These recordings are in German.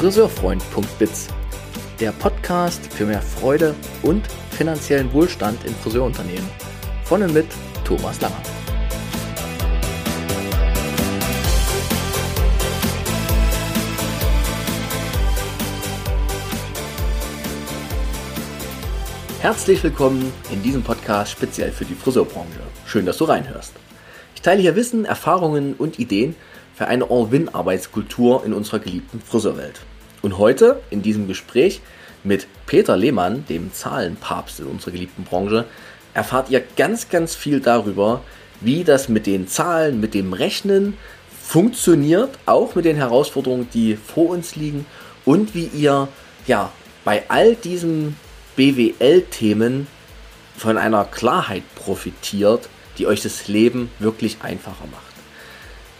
friseurfreund.biz, der Podcast für mehr Freude und finanziellen Wohlstand in Friseurunternehmen. Von und mit Thomas Langer. Herzlich willkommen in diesem Podcast speziell für die Friseurbranche. Schön, dass du reinhörst. Ich teile hier Wissen, Erfahrungen und Ideen für eine All-Win-Arbeitskultur in unserer geliebten Friseurwelt. Und heute in diesem Gespräch mit Peter Lehmann, dem Zahlenpapst in unserer geliebten Branche, erfahrt ihr ganz, ganz viel darüber, wie das mit den Zahlen, mit dem Rechnen funktioniert, auch mit den Herausforderungen, die vor uns liegen und wie ihr ja bei all diesen BWL-Themen von einer Klarheit profitiert, die euch das Leben wirklich einfacher macht.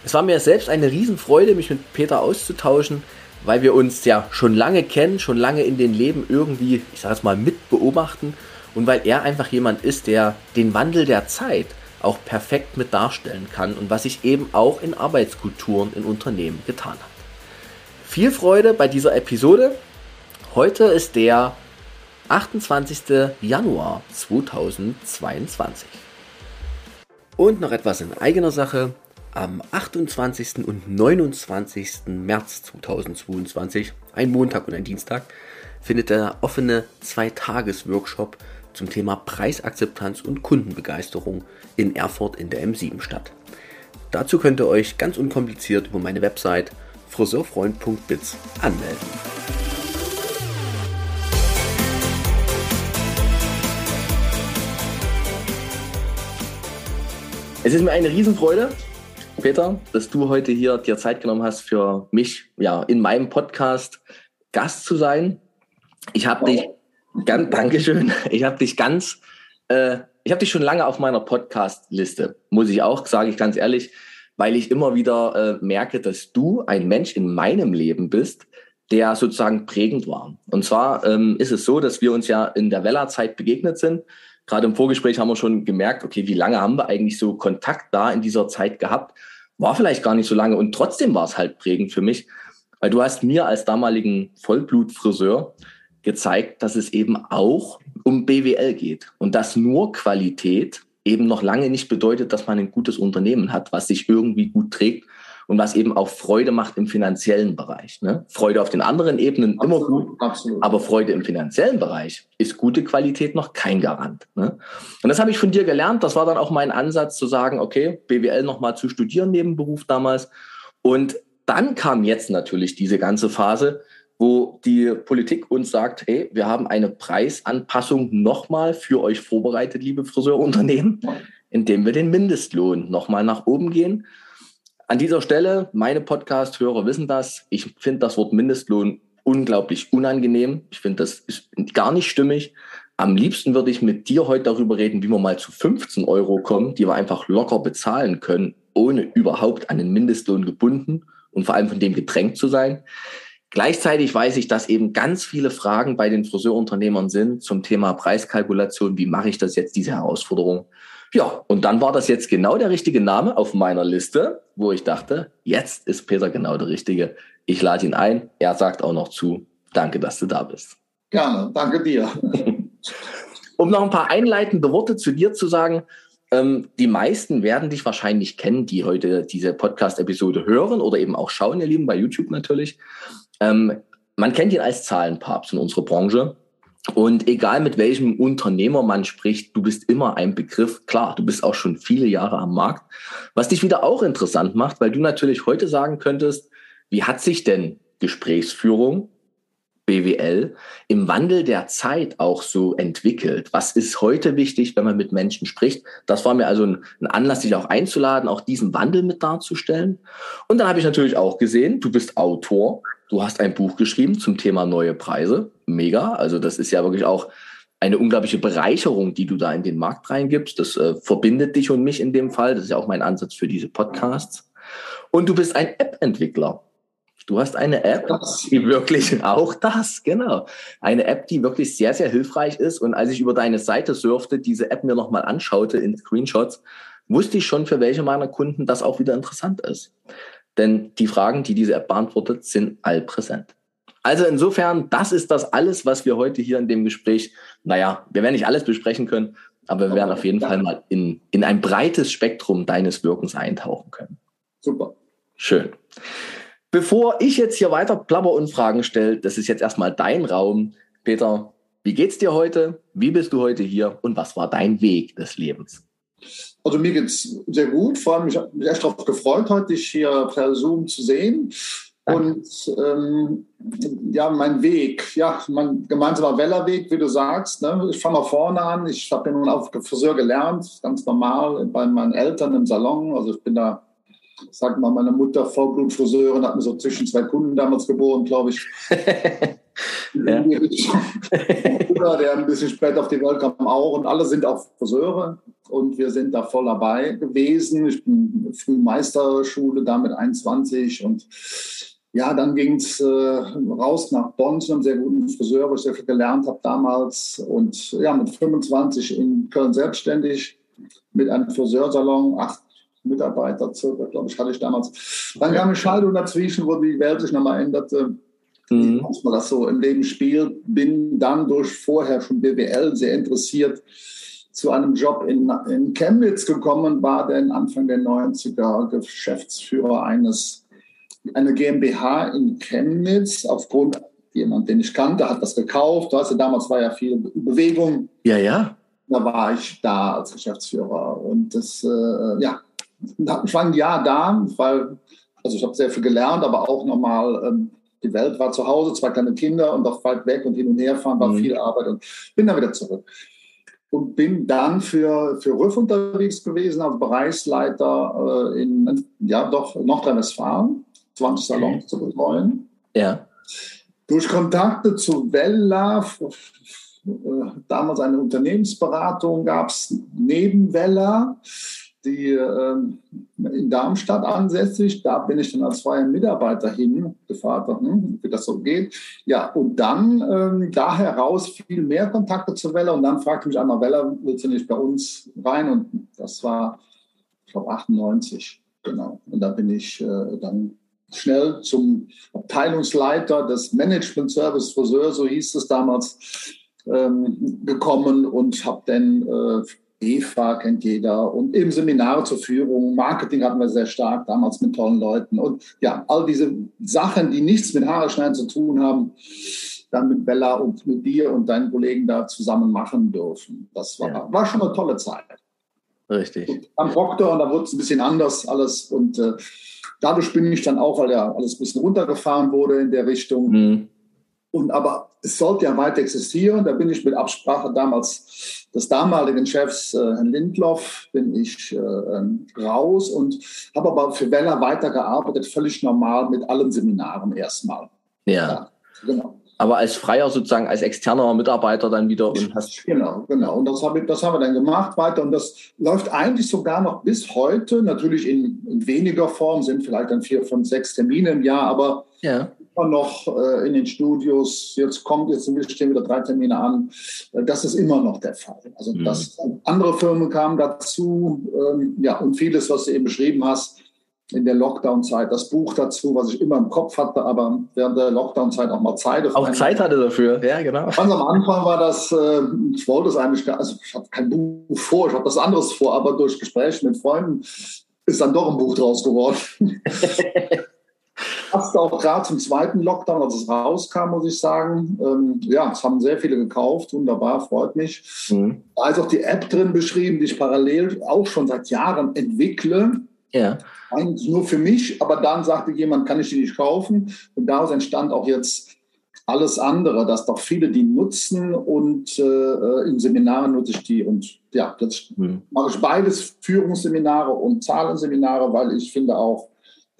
Es war mir selbst eine Riesenfreude, mich mit Peter auszutauschen, weil wir uns ja schon lange kennen, schon lange in den Leben irgendwie, ich sage es mal, mit beobachten und weil er einfach jemand ist, der den Wandel der Zeit auch perfekt mit darstellen kann und was sich eben auch in Arbeitskulturen in Unternehmen getan hat. Viel Freude bei dieser Episode. Heute ist der 28. Januar 2022. Und noch etwas in eigener Sache. Am 28. und 29. März 2022, ein Montag und ein Dienstag, findet der offene Zweitages-Workshop zum Thema Preisakzeptanz und Kundenbegeisterung in Erfurt in der M7 statt. Dazu könnt ihr euch ganz unkompliziert über meine Website friseurfreund.biz anmelden. Es ist mir eine Riesenfreude, Peter, dass du heute hier dir Zeit genommen hast, für mich ja in meinem Podcast Gast zu sein. Ich habe dich ganz, Dankeschön, ich habe dich ganz, äh, ich habe dich schon lange auf meiner Podcast-Liste, muss ich auch, sage ich ganz ehrlich, weil ich immer wieder äh, merke, dass du ein Mensch in meinem Leben bist, der sozusagen prägend war. Und zwar ähm, ist es so, dass wir uns ja in der Weller-Zeit begegnet sind. Gerade im Vorgespräch haben wir schon gemerkt, okay, wie lange haben wir eigentlich so Kontakt da in dieser Zeit gehabt? War vielleicht gar nicht so lange und trotzdem war es halt prägend für mich, weil du hast mir als damaligen Vollblutfriseur gezeigt, dass es eben auch um BWL geht und dass nur Qualität eben noch lange nicht bedeutet, dass man ein gutes Unternehmen hat, was sich irgendwie gut trägt, und was eben auch Freude macht im finanziellen Bereich. Ne? Freude auf den anderen Ebenen absolut, immer gut, absolut. aber Freude im finanziellen Bereich ist gute Qualität noch kein Garant. Ne? Und das habe ich von dir gelernt. Das war dann auch mein Ansatz zu sagen, okay, BWL nochmal zu studieren neben Beruf damals. Und dann kam jetzt natürlich diese ganze Phase, wo die Politik uns sagt, hey, wir haben eine Preisanpassung nochmal für euch vorbereitet, liebe Friseurunternehmen, indem wir den Mindestlohn nochmal nach oben gehen. An dieser Stelle, meine Podcast-Hörer wissen das, ich finde das Wort Mindestlohn unglaublich unangenehm. Ich finde, das ist gar nicht stimmig. Am liebsten würde ich mit dir heute darüber reden, wie wir mal zu 15 Euro kommen, die wir einfach locker bezahlen können, ohne überhaupt an den Mindestlohn gebunden und vor allem von dem gedrängt zu sein. Gleichzeitig weiß ich, dass eben ganz viele Fragen bei den Friseurunternehmern sind zum Thema Preiskalkulation. Wie mache ich das jetzt, diese Herausforderung? Ja, und dann war das jetzt genau der richtige Name auf meiner Liste, wo ich dachte, jetzt ist Peter genau der Richtige. Ich lade ihn ein. Er sagt auch noch zu. Danke, dass du da bist. Gerne, danke dir. um noch ein paar einleitende Worte zu dir zu sagen, ähm, die meisten werden dich wahrscheinlich kennen, die heute diese Podcast-Episode hören oder eben auch schauen, ihr Lieben, bei YouTube natürlich. Ähm, man kennt ihn als Zahlenpapst in unserer Branche. Und egal mit welchem Unternehmer man spricht, du bist immer ein Begriff. Klar, du bist auch schon viele Jahre am Markt. Was dich wieder auch interessant macht, weil du natürlich heute sagen könntest, wie hat sich denn Gesprächsführung, BWL, im Wandel der Zeit auch so entwickelt? Was ist heute wichtig, wenn man mit Menschen spricht? Das war mir also ein, Anlass, dich auch einzuladen, auch diesen Wandel mit darzustellen. Und dann habe ich natürlich auch gesehen, du bist Autor Du hast ein Buch geschrieben zum Thema neue Preise. Mega. Also das ist ja wirklich auch eine unglaubliche Bereicherung, die du da in den Markt reingibst. Das äh, verbindet dich und mich in dem Fall. Das ist ja auch mein Ansatz für diese Podcasts. Und du bist ein App-Entwickler. Du hast eine App, die wirklich, auch das, genau. Eine App, die wirklich sehr, sehr hilfreich ist. Und als ich über deine Seite surfte, diese App mir nochmal anschaute in Screenshots, wusste ich schon, für welche meiner Kunden das auch wieder interessant ist. Denn die Fragen, die diese App beantwortet, sind allpräsent. Also insofern, das ist das alles, was wir heute hier in dem Gespräch, naja, wir werden nicht alles besprechen können, aber wir werden auf jeden Fall mal in, in ein breites Spektrum deines Wirkens eintauchen können. Super. Schön. Bevor ich jetzt hier weiter plapper und Fragen stelle, das ist jetzt erstmal dein Raum. Peter, wie geht's dir heute? Wie bist du heute hier? Und was war dein Weg des Lebens? Also mir geht's sehr gut. Vor allem, ich habe mich echt darauf gefreut, heute dich hier per Zoom zu sehen. Und ähm, ja, mein Weg, ja, mein gemeinsamer Wellerweg, wie du sagst. Ne? Ich fange mal vorne an. Ich habe ja nun auf Friseur gelernt, ganz normal bei meinen Eltern im Salon. Also ich bin da, sag mal, meine Mutter Vollblutfriseurin, hat mir so zwischen zwei Kunden damals geboren, glaube ich. ja. Bruder, der ein bisschen später auf die Welt kam, auch. Und alle sind auch Friseure. Und wir sind da voll dabei gewesen. Ich bin früh Meisterschule, da mit 21 und ja, dann ging es äh, raus nach Bonn zu einem sehr guten Friseur, wo ich sehr viel gelernt habe damals. Und ja, mit 25 in Köln selbstständig mit einem Friseursalon, acht Mitarbeiter circa, glaube ich, hatte ich damals. Dann kam eine Scheidung dazwischen, wo die Welt sich nochmal änderte. Mhm. man das so im Leben spielt. Bin dann durch vorher schon BWL sehr interessiert zu einem Job in, in Chemnitz gekommen, war dann Anfang der 90er Geschäftsführer eines eine GmbH in Chemnitz aufgrund jemand, den ich kannte, hat das gekauft. Weißt du, damals war ja viel Bewegung. Ja, ja. Da war ich da als Geschäftsführer und das, äh, ja, ich war ein Jahr da, weil, also ich habe sehr viel gelernt, aber auch nochmal, ähm, die Welt war zu Hause, zwei kleine Kinder und auch weit weg und hin und her fahren war mhm. viel Arbeit und bin dann wieder zurück. Und bin dann für, für Rüff unterwegs gewesen als Bereichsleiter äh, in, ja, doch Nordrhein-Westfalen 20 Salons zu betreuen. Ja. Durch Kontakte zu Vella, äh, damals eine Unternehmensberatung gab es neben Vella, die äh, in Darmstadt ansässig. Da bin ich dann als freier Mitarbeiter hingefragt, hm, wie das so geht. Ja, und dann ähm, da heraus viel mehr Kontakte zu Welle. Und dann fragte mich einmal, Welle, willst du nicht bei uns rein? Und das war, ich glaube, 98. Genau. Und da bin ich äh, dann schnell zum Abteilungsleiter des Management Service Friseur, so hieß es damals, ähm, gekommen und habe dann äh, EFA kennt jeder und eben Seminare zur Führung, Marketing hatten wir sehr stark damals mit tollen Leuten und ja, all diese Sachen, die nichts mit Haare schneiden zu tun haben, dann mit Bella und mit dir und deinen Kollegen da zusammen machen dürfen. Das war, ja. war schon eine tolle Zeit. Richtig. am Proctor und da wurde es ein bisschen anders alles und äh, Dadurch bin ich dann auch, weil ja alles ein bisschen runtergefahren wurde in der Richtung. Mhm. Und aber es sollte ja weiter existieren. Da bin ich mit Absprache damals des damaligen Chefs, äh, Herrn Lindloff, bin ich äh, ähm, raus und habe aber für Weller weitergearbeitet, völlig normal mit allen Seminaren erstmal. Ja. ja. Genau aber als freier sozusagen, als externer Mitarbeiter dann wieder und hast. Genau, genau. Und das, habe das haben wir dann gemacht weiter. Und das läuft eigentlich sogar noch bis heute, natürlich in, in weniger Form, sind vielleicht dann vier, fünf, sechs Termine im Jahr, aber ja. Immer noch äh, in den Studios. Jetzt kommt, jetzt stehen wieder drei Termine an. Äh, das ist immer noch der Fall. Also mhm. das, andere Firmen kamen dazu, ähm, ja, und vieles, was du eben beschrieben hast, in der Lockdown-Zeit das Buch dazu, was ich immer im Kopf hatte, aber während der Lockdown-Zeit auch mal Zeit. Auch Zeit hatte dafür, ja, genau. Ganz am Anfang war das, äh, ich wollte es eigentlich, also ich habe kein Buch vor, ich habe was anderes vor, aber durch Gespräche mit Freunden ist dann doch ein Buch draus geworden. Passt auch gerade zum zweiten Lockdown, als es rauskam, muss ich sagen. Ähm, ja, es haben sehr viele gekauft, wunderbar, freut mich. Mhm. Da ist auch die App drin beschrieben, die ich parallel auch schon seit Jahren entwickle. Ja eigentlich nur für mich, aber dann sagte jemand, kann ich die nicht kaufen? Und daraus entstand auch jetzt alles andere, dass doch viele die nutzen und äh, in Seminaren nutze ich die. Und ja, jetzt mhm. mache ich beides, Führungsseminare und Zahlenseminare, weil ich finde auch,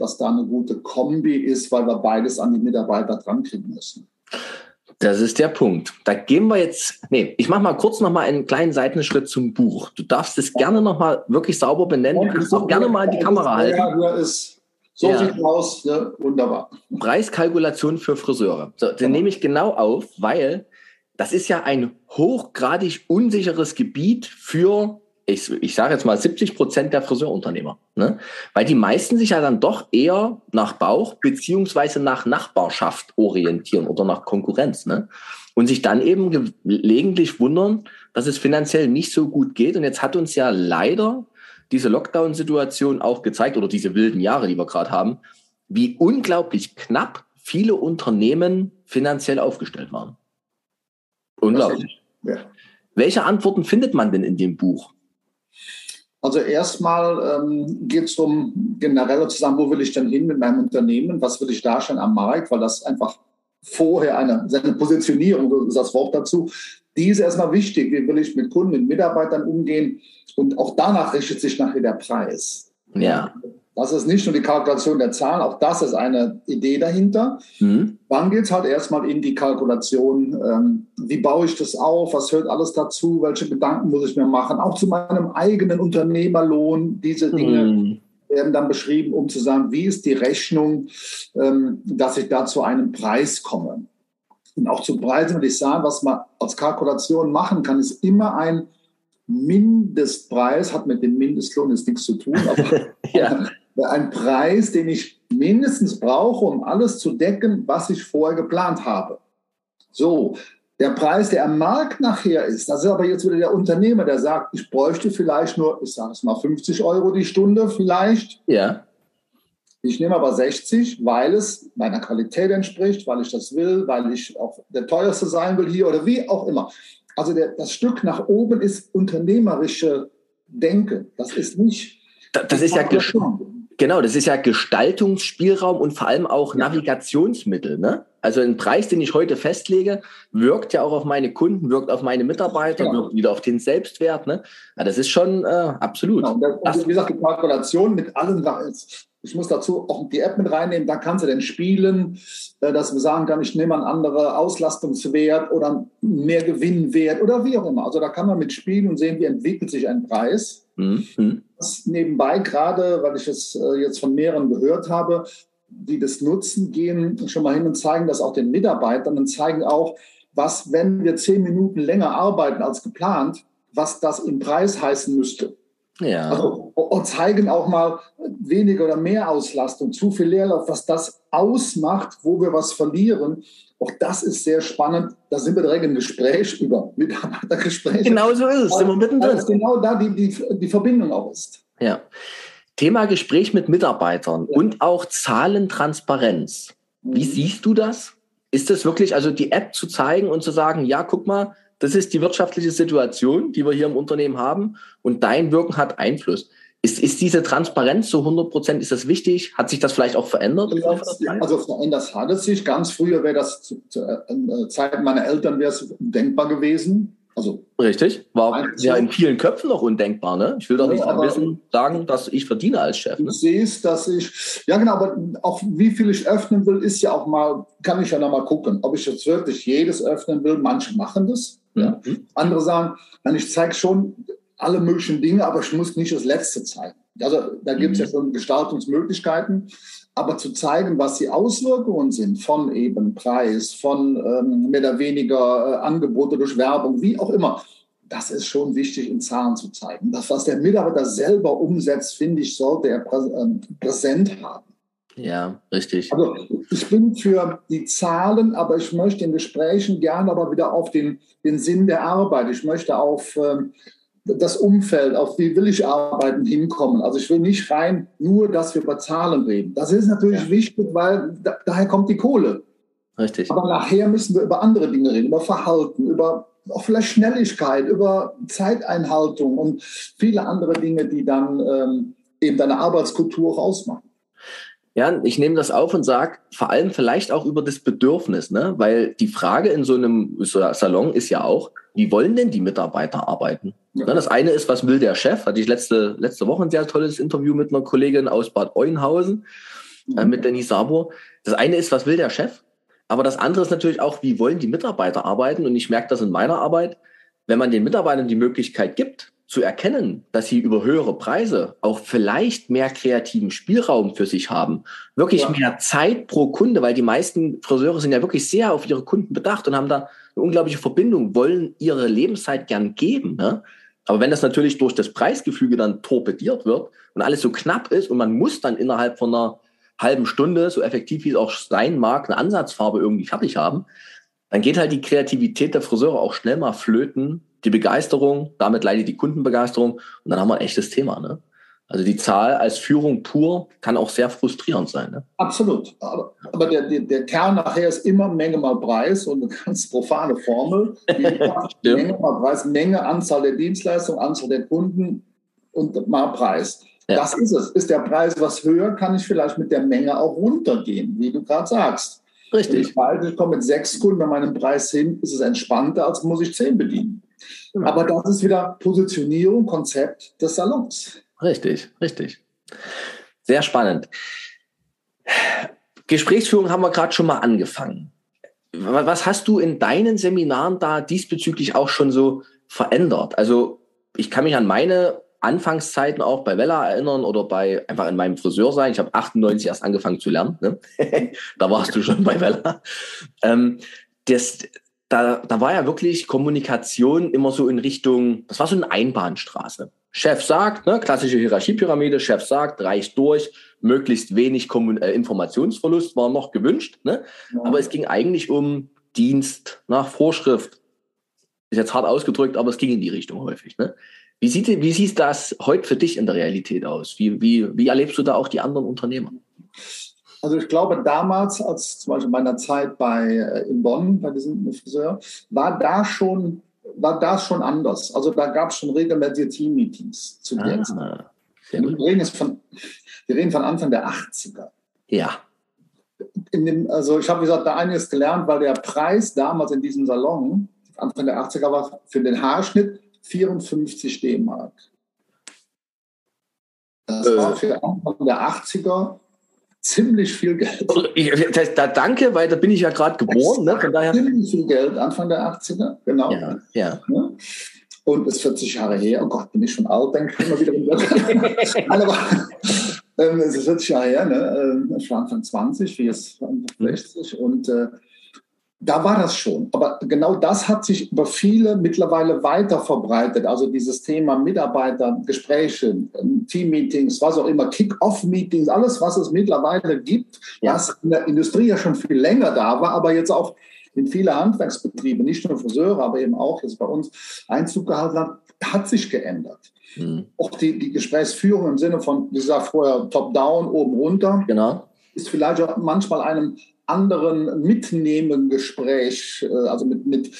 dass da eine gute Kombi ist, weil wir beides an die Mitarbeiter dran kriegen müssen. Das ist der Punkt. Da gehen wir jetzt, nee, ich mache mal kurz noch mal einen kleinen Seitenschritt zum Buch. Du darfst es gerne noch mal wirklich sauber benennen. Du kannst auch gerne mal die Kamera halten. Ja, ist, so ja. sieht aus, ja, wunderbar. Preiskalkulation für Friseure. So, den genau. nehme ich genau auf, weil das ist ja ein hochgradig unsicheres Gebiet für ich, ich sage jetzt mal 70 Prozent der Friseurunternehmer. Ne? Weil die meisten sich ja dann doch eher nach Bauch beziehungsweise nach Nachbarschaft orientieren oder nach Konkurrenz. Ne? Und sich dann eben gelegentlich wundern, dass es finanziell nicht so gut geht. Und jetzt hat uns ja leider diese Lockdown-Situation auch gezeigt oder diese wilden Jahre, die wir gerade haben, wie unglaublich knapp viele Unternehmen finanziell aufgestellt waren. Unglaublich. Ja. Welche Antworten findet man denn in dem Buch? Also erstmal ähm, geht es um generell zusammen, wo will ich denn hin mit meinem Unternehmen, was will ich darstellen am Markt, weil das einfach vorher eine, seine Positionierung, ist das Wort dazu, die ist erstmal wichtig. Wie will ich mit Kunden, mit Mitarbeitern umgehen? Und auch danach richtet sich nachher der Preis. Ja. Das ist nicht nur die Kalkulation der Zahlen, auch das ist eine Idee dahinter. Mhm. Dann geht es halt erstmal in die Kalkulation, ähm, wie baue ich das auf, was hört alles dazu, welche Gedanken muss ich mir machen, auch zu meinem eigenen Unternehmerlohn, diese Dinge. Mhm werden dann beschrieben, um zu sagen, wie ist die Rechnung, ähm, dass ich da zu einem Preis komme. Und auch zu Preisen würde ich sagen, was man als Kalkulation machen kann, ist immer ein Mindestpreis, hat mit dem Mindestlohn jetzt nichts zu tun, aber ja ein Preis, den ich mindestens brauche, um alles zu decken, was ich vorher geplant habe. So, der Preis, der am Markt nachher ist, das ist aber jetzt wieder der Unternehmer, der sagt, ich bräuchte vielleicht nur, ich sage es mal, 50 Euro die Stunde vielleicht. Ja. Ich nehme aber 60, weil es meiner Qualität entspricht, weil ich das will, weil ich auch der teuerste sein will hier oder wie auch immer. Also der, das Stück nach oben ist unternehmerische Denke. Das ist nicht. Das, das ist ja Genau, das ist ja Gestaltungsspielraum und vor allem auch Navigationsmittel. Ne? Also ein Preis, den ich heute festlege, wirkt ja auch auf meine Kunden, wirkt auf meine Mitarbeiter, ja. wirkt wieder auf den Selbstwert. Ne? Ja, das ist schon äh, absolut. Genau. Das, wie gesagt, die Kalkulation mit allen Sachen. Ich muss dazu auch die App mit reinnehmen, da kannst du denn spielen, äh, dass man sagen kann, ich nehme einen anderen Auslastungswert oder mehr Gewinnwert oder wie auch immer. Also da kann man mit spielen und sehen, wie entwickelt sich ein Preis. Mhm. Das nebenbei gerade, weil ich es äh, jetzt von mehreren gehört habe, die das nutzen, gehen schon mal hin und zeigen das auch den Mitarbeitern und zeigen auch, was, wenn wir zehn Minuten länger arbeiten als geplant, was das im Preis heißen müsste. Ja. Also, und zeigen auch mal weniger oder mehr Auslastung, zu viel Leerlauf, was das ausmacht, wo wir was verlieren. Auch das ist sehr spannend. Da sind wir direkt im Gespräch über Mitarbeitergespräche. Genau so ist es. Sind wir mittendrin. Weil genau da die, die, die Verbindung auch ist. Ja. Thema Gespräch mit Mitarbeitern ja. und auch Zahlentransparenz. Wie mhm. siehst du das? Ist das wirklich, also die App zu zeigen und zu sagen, ja, guck mal, das ist die wirtschaftliche Situation, die wir hier im Unternehmen haben und dein Wirken hat Einfluss. Ist, ist diese Transparenz zu 100 Prozent, ist das wichtig? Hat sich das vielleicht auch verändert? Im Laufe der Zeit? Also verändert hat es sich. Ganz früher wäre das zu, zu äh, Zeiten meiner Eltern wäre es denkbar gewesen. Also Richtig, war ja in vielen Köpfen noch undenkbar. Ne? Ich will doch nicht ja, wissen, sagen, dass ich verdiene als Chef. Ne? Du siehst, dass ich, ja genau, aber auch wie viel ich öffnen will, ist ja auch mal, kann ich ja noch mal gucken, ob ich jetzt wirklich jedes öffnen will. Manche machen das. Mhm. Ja. Andere sagen, ich zeige schon alle möglichen Dinge, aber ich muss nicht das Letzte zeigen. Also da gibt es mhm. ja schon Gestaltungsmöglichkeiten, aber zu zeigen, was die Auswirkungen sind von eben Preis, von ähm, mehr oder weniger äh, Angebote durch Werbung, wie auch immer, das ist schon wichtig in Zahlen zu zeigen. Das, was der Mitarbeiter selber umsetzt, finde ich, sollte er prä äh, präsent haben. Ja, richtig. Also ich bin für die Zahlen, aber ich möchte in Gesprächen gerne aber wieder auf den, den Sinn der Arbeit. Ich möchte auf ähm, das Umfeld, auf wie will ich arbeiten, hinkommen. Also ich will nicht rein nur, dass wir über Zahlen reden. Das ist natürlich ja. wichtig, weil da, daher kommt die Kohle. Richtig. Aber nachher müssen wir über andere Dinge reden, über Verhalten, über auch vielleicht Schnelligkeit, über Zeiteinhaltung und viele andere Dinge, die dann ähm, eben deine Arbeitskultur auch ausmachen. Ja, ich nehme das auf und sage vor allem vielleicht auch über das Bedürfnis, ne? weil die Frage in so einem Salon ist ja auch, wie wollen denn die Mitarbeiter arbeiten? Ja. Das eine ist, was will der Chef? Hatte ich letzte, letzte Woche ein sehr tolles Interview mit einer Kollegin aus Bad Oeynhausen, äh, mhm. mit Denise Sabor. Das eine ist, was will der Chef? Aber das andere ist natürlich auch, wie wollen die Mitarbeiter arbeiten? Und ich merke das in meiner Arbeit, wenn man den Mitarbeitern die Möglichkeit gibt, zu erkennen, dass sie über höhere Preise auch vielleicht mehr kreativen Spielraum für sich haben, wirklich ja. mehr Zeit pro Kunde, weil die meisten Friseure sind ja wirklich sehr auf ihre Kunden bedacht und haben da eine unglaubliche Verbindung, wollen ihre Lebenszeit gern geben. Ne? Aber wenn das natürlich durch das Preisgefüge dann torpediert wird und alles so knapp ist und man muss dann innerhalb von einer halben Stunde, so effektiv wie es auch sein mag, eine Ansatzfarbe irgendwie fertig haben, dann geht halt die Kreativität der Friseure auch schnell mal flöten, die Begeisterung, damit leidet die Kundenbegeisterung und dann haben wir ein echtes Thema. Ne? Also die Zahl als Führung pur kann auch sehr frustrierend sein. Ne? Absolut. Aber, aber der, der, der, Kern nachher ist immer Menge mal Preis und eine ganz profane Formel. Menge mal Preis, Menge, Anzahl der Dienstleistungen, Anzahl der Kunden und mal Preis. Ja. Das ist es. Ist der Preis was höher, kann ich vielleicht mit der Menge auch runtergehen, wie du gerade sagst. Richtig. ich weiß, ich komme mit sechs Kunden bei meinem Preis hin, ist es entspannter, als muss ich zehn bedienen. Ja. Aber das ist wieder Positionierung, Konzept des Salons. Richtig, richtig. Sehr spannend. Gesprächsführung haben wir gerade schon mal angefangen. Was hast du in deinen Seminaren da diesbezüglich auch schon so verändert? Also ich kann mich an meine Anfangszeiten auch bei Vella erinnern oder bei einfach in meinem Friseur sein. Ich habe 98 erst angefangen zu lernen. Ne? da warst du schon bei Vella. Ähm, das, da, da war ja wirklich Kommunikation immer so in Richtung, das war so eine Einbahnstraße. Chef sagt, ne, klassische Hierarchiepyramide, Chef sagt, reicht durch, möglichst wenig Kommun äh, Informationsverlust war noch gewünscht. Ne? Ja. Aber es ging eigentlich um Dienst nach Vorschrift. Ist jetzt hart ausgedrückt, aber es ging in die Richtung häufig. Ne? Wie, sieht, wie sieht das heute für dich in der Realität aus? Wie, wie, wie erlebst du da auch die anderen Unternehmer? Also ich glaube, damals, als zum Beispiel meiner Zeit bei, äh, in Bonn, bei diesem Friseur, war da schon war das schon anders. Also da gab es schon regelmäßige Team-Meetings zu der ah, Zeit. Wir reden, jetzt von, wir reden von Anfang der 80er. Ja. Dem, also ich habe, gesagt, da einiges gelernt, weil der Preis damals in diesem Salon, Anfang der 80er, war für den Haarschnitt 54 D-Mark. Das äh. war für Anfang der 80er ziemlich viel Geld. Also, ich, da danke, weil da bin ich ja gerade geboren. Ne? Von daher. Ziemlich viel Geld, Anfang der 80er, genau. Ja, ja. Und es ist 40 Jahre her. Oh Gott, bin ich schon alt, denke ich immer wieder. Aber ähm, es ist 40 Jahre her. Ne? Ähm, ich war Anfang 20, wie es 60. Und äh, da war das schon. Aber genau das hat sich über viele mittlerweile weiter verbreitet. Also dieses Thema Mitarbeitergespräche, Teammeetings, was auch immer, Kick-Off-Meetings, alles, was es mittlerweile gibt, ja. was in der Industrie ja schon viel länger da war, aber jetzt auch in viele Handwerksbetriebe, nicht nur Friseure, aber eben auch jetzt bei uns Einzug gehalten hat, hat sich geändert. Mhm. Auch die, die Gesprächsführung im Sinne von, wie gesagt vorher, top-down, oben runter, genau. ist vielleicht auch manchmal einem anderen mitnehmen Gespräch, äh, also mit, mit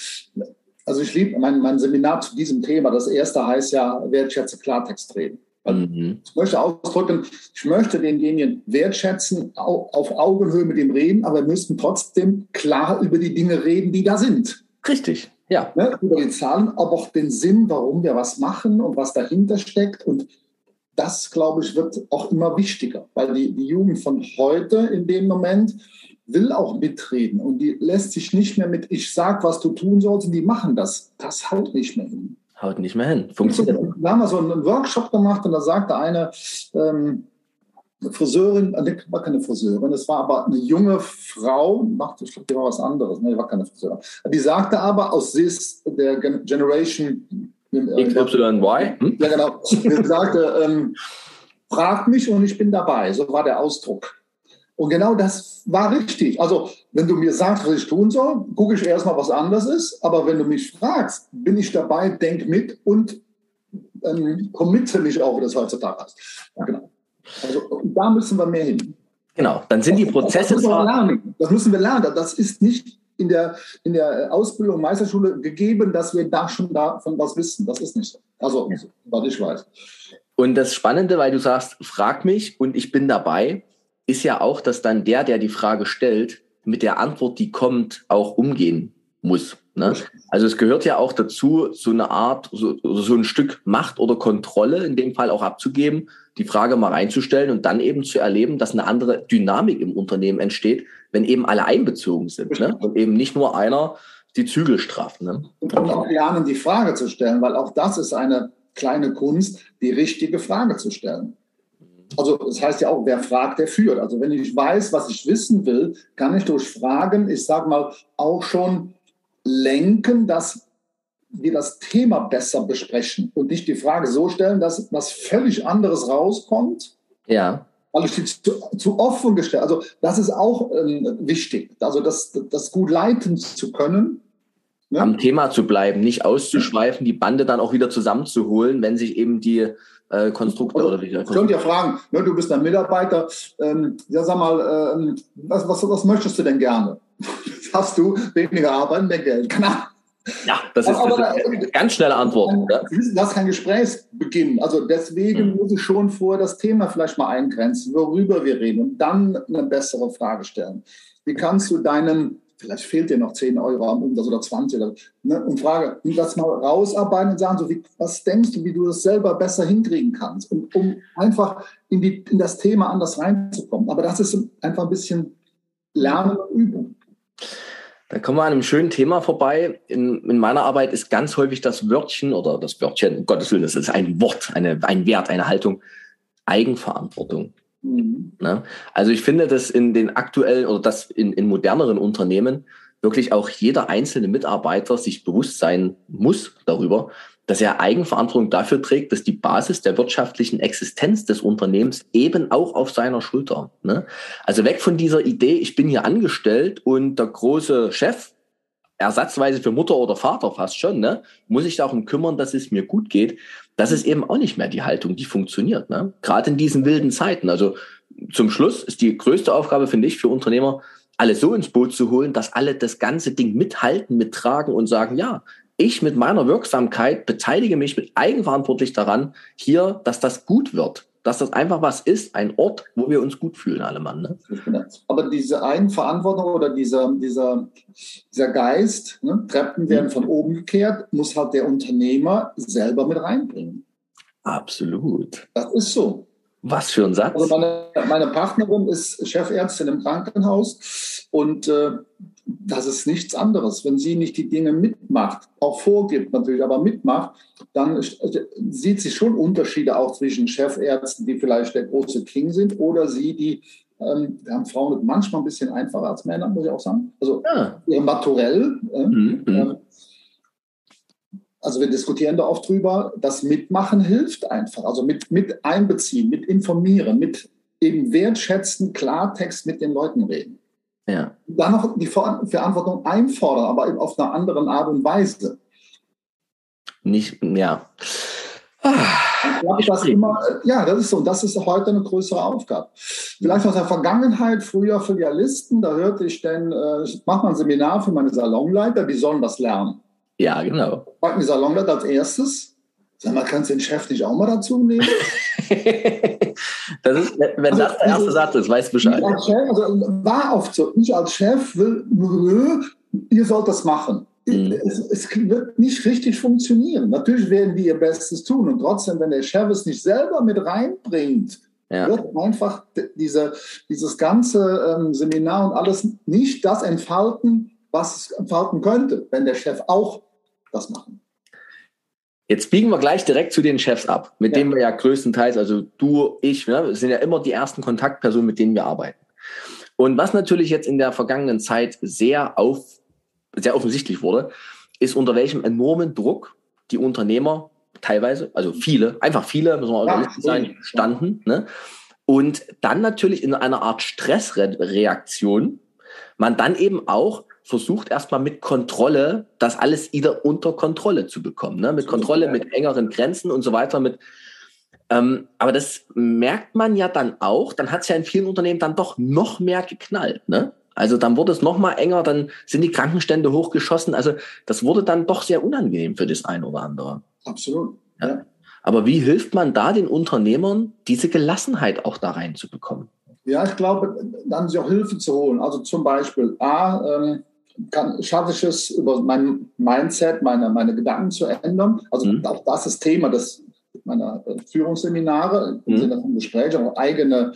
also ich liebe mein, mein Seminar zu diesem Thema. Das erste heißt ja, wertschätze Klartext reden. Mhm. Ich möchte ausdrücken, ich möchte denjenigen wertschätzen, auf Augenhöhe mit ihm reden, aber wir müssen trotzdem klar über die Dinge reden, die da sind. Richtig, ja. Ne, über die Zahlen, aber auch den Sinn, warum wir was machen und was dahinter steckt. Und das, glaube ich, wird auch immer wichtiger, weil die, die Jugend von heute in dem Moment, will auch mitreden und die lässt sich nicht mehr mit, ich sag, was du tun sollst, und die machen das. Das haut nicht mehr hin. Haut nicht mehr hin. Funktioniert. Da haben wir so einen Workshop gemacht und da sagte eine ähm, Friseurin, äh, war keine Friseurin, es war aber eine junge Frau, machte, ich glaube, die war was anderes, ne, die war keine Friseurin. Die sagte aber aus Sis der Generation XYY. Hm? Ja, genau. Sie sagte, ähm, frag mich und ich bin dabei. So war der Ausdruck. Und genau das war richtig. Also, wenn du mir sagst, was ich tun soll, gucke ich erstmal, was anders ist. Aber wenn du mich fragst, bin ich dabei, denk mit und ähm, committe mich auch, wie das heutzutage heißt. Ja, genau. Also, da müssen wir mehr hin. Genau, dann sind die Prozesse. Das müssen wir lernen. Das müssen wir lernen. Das ist nicht in der, in der Ausbildung, Meisterschule gegeben, dass wir da schon davon was wissen. Das ist nicht so. Also, ja. was ich weiß. Und das Spannende, weil du sagst, frag mich und ich bin dabei, ist ja auch, dass dann der, der die Frage stellt, mit der Antwort, die kommt, auch umgehen muss. Ne? Also es gehört ja auch dazu, so eine Art, so, so ein Stück Macht oder Kontrolle in dem Fall auch abzugeben, die Frage mal reinzustellen und dann eben zu erleben, dass eine andere Dynamik im Unternehmen entsteht, wenn eben alle einbezogen sind ne? und eben nicht nur einer die Zügel strafft. Ne? Und auch lernen, die Frage zu stellen, weil auch das ist eine kleine Kunst, die richtige Frage zu stellen. Also das heißt ja auch, wer fragt, der führt. Also wenn ich weiß, was ich wissen will, kann ich durch Fragen, ich sage mal, auch schon lenken, dass wir das Thema besser besprechen und nicht die Frage so stellen, dass was völlig anderes rauskommt. Ja. Weil ich die zu, zu offen gestellt. Also das ist auch ähm, wichtig. Also das, das gut leiten zu können. Ne? Am Thema zu bleiben, nicht auszuschweifen, die Bande dann auch wieder zusammenzuholen, wenn sich eben die äh, Konstrukte also, oder wie Ich könnte ja fragen, ne, du bist ein Mitarbeiter, ähm, ja sag mal, ähm, was, was, was möchtest du denn gerne? Hast du weniger Arbeit, mehr Geld? Keine ja, das ist, aber, das ist eine ganz schnelle Antwort. Ja. Das ist kein Gesprächsbeginn. Also deswegen mhm. muss ich schon vorher das Thema vielleicht mal eingrenzen, worüber wir reden und dann eine bessere Frage stellen. Wie kannst du deinen, vielleicht fehlt dir noch 10 Euro am Umsatz oder 20 oder, ne, und frage, das mal rausarbeiten und sagen, so wie, was denkst du, wie du das selber besser hinkriegen kannst, um, um einfach in, die, in das Thema anders reinzukommen. Aber das ist einfach ein bisschen Lernen und Übung. Da kommen wir an einem schönen Thema vorbei. In, in meiner Arbeit ist ganz häufig das Wörtchen oder das Wörtchen, um Gottes Willen, das ist ein Wort, eine, ein Wert, eine Haltung, Eigenverantwortung. Mhm. Ne? Also ich finde, dass in den aktuellen oder dass in, in moderneren Unternehmen wirklich auch jeder einzelne Mitarbeiter sich bewusst sein muss darüber, dass er Eigenverantwortung dafür trägt, dass die Basis der wirtschaftlichen Existenz des Unternehmens eben auch auf seiner Schulter. Ne? Also weg von dieser Idee, ich bin hier angestellt und der große Chef, ersatzweise für Mutter oder Vater fast schon, ne, muss ich darum kümmern, dass es mir gut geht. Das ist eben auch nicht mehr die Haltung, die funktioniert. Ne? Gerade in diesen wilden Zeiten. Also zum Schluss ist die größte Aufgabe, finde ich, für Unternehmer, alle so ins Boot zu holen, dass alle das ganze Ding mithalten, mittragen und sagen, ja, ich mit meiner Wirksamkeit beteilige mich mit eigenverantwortlich daran, hier, dass das gut wird. Dass das einfach was ist, ein Ort, wo wir uns gut fühlen, alle Mann. Ne? Aber diese Eigenverantwortung oder dieser, dieser, dieser Geist, ne, Treppen werden mhm. von oben gekehrt, muss halt der Unternehmer selber mit reinbringen. Absolut. Das ist so. Was für ein Satz. Also meine, meine Partnerin ist Chefärztin im Krankenhaus und äh, das ist nichts anderes. Wenn sie nicht die Dinge mitmacht, auch vorgibt natürlich, aber mitmacht, dann sieht sie schon Unterschiede auch zwischen Chefärzten, die vielleicht der große King sind, oder sie, die, ähm, haben Frauen manchmal ein bisschen einfacher als Männer, muss ich auch sagen. Also ja. ihre Maturell. Äh, mhm. äh, also wir diskutieren da oft drüber, das Mitmachen hilft einfach. Also mit, mit einbeziehen, mit informieren, mit eben wertschätzen, Klartext mit den Leuten reden. Ja. Dann noch die Verantwortung einfordern, aber eben auf einer anderen Art und Weise. Nicht, ja. Ich das immer, ja, das ist so. Das ist heute eine größere Aufgabe. Vielleicht aus der Vergangenheit, früher Filialisten, da hörte ich denn, äh, ich mache mal ein Seminar für meine Salonleiter, die sollen das lernen. Ja, genau. Fragt die Salonleiter als erstes, sag mal, kannst du den Chef nicht auch mal dazu nehmen? das ist, wenn also, das der erste also, Satz ist, weißt du Bescheid. Chef, also, war oft so. Ich als Chef will, nö, ihr sollt das machen. Mhm. Es, es, wird nicht richtig funktionieren. Natürlich werden die ihr Bestes tun und trotzdem, wenn der Chef es nicht selber mit reinbringt, ja. wird einfach diese, dieses ganze ähm, Seminar und alles nicht das entfalten, was es entfalten könnte, wenn der Chef auch das machen. Jetzt biegen wir gleich direkt zu den Chefs ab, mit ja. denen wir ja größtenteils, also du, ich, ne, sind ja immer die ersten Kontaktpersonen, mit denen wir arbeiten. Und was natürlich jetzt in der vergangenen Zeit sehr, auf, sehr offensichtlich wurde, ist unter welchem enormen Druck die Unternehmer teilweise, also viele, einfach viele, müssen wir ja, sein, standen. Ne? Und dann natürlich in einer Art Stressreaktion man dann eben auch versucht erstmal mit Kontrolle das alles wieder unter Kontrolle zu bekommen. Ne? Mit Kontrolle, mit engeren Grenzen und so weiter. Mit, ähm, aber das merkt man ja dann auch, dann hat es ja in vielen Unternehmen dann doch noch mehr geknallt. Ne? Also dann wurde es noch mal enger, dann sind die Krankenstände hochgeschossen. Also das wurde dann doch sehr unangenehm für das eine oder andere. Absolut. Ja. ja. Aber wie hilft man da den Unternehmern, diese Gelassenheit auch da reinzubekommen? Ja, ich glaube, dann sich auch Hilfe zu holen. Also zum Beispiel, A, ähm, kann, schaffe ich es, über mein Mindset, meine, meine Gedanken zu ändern. Also mhm. auch das ist Thema des, meiner äh, Führungsseminare, im mhm. Sinne von Gespräch, auch eigene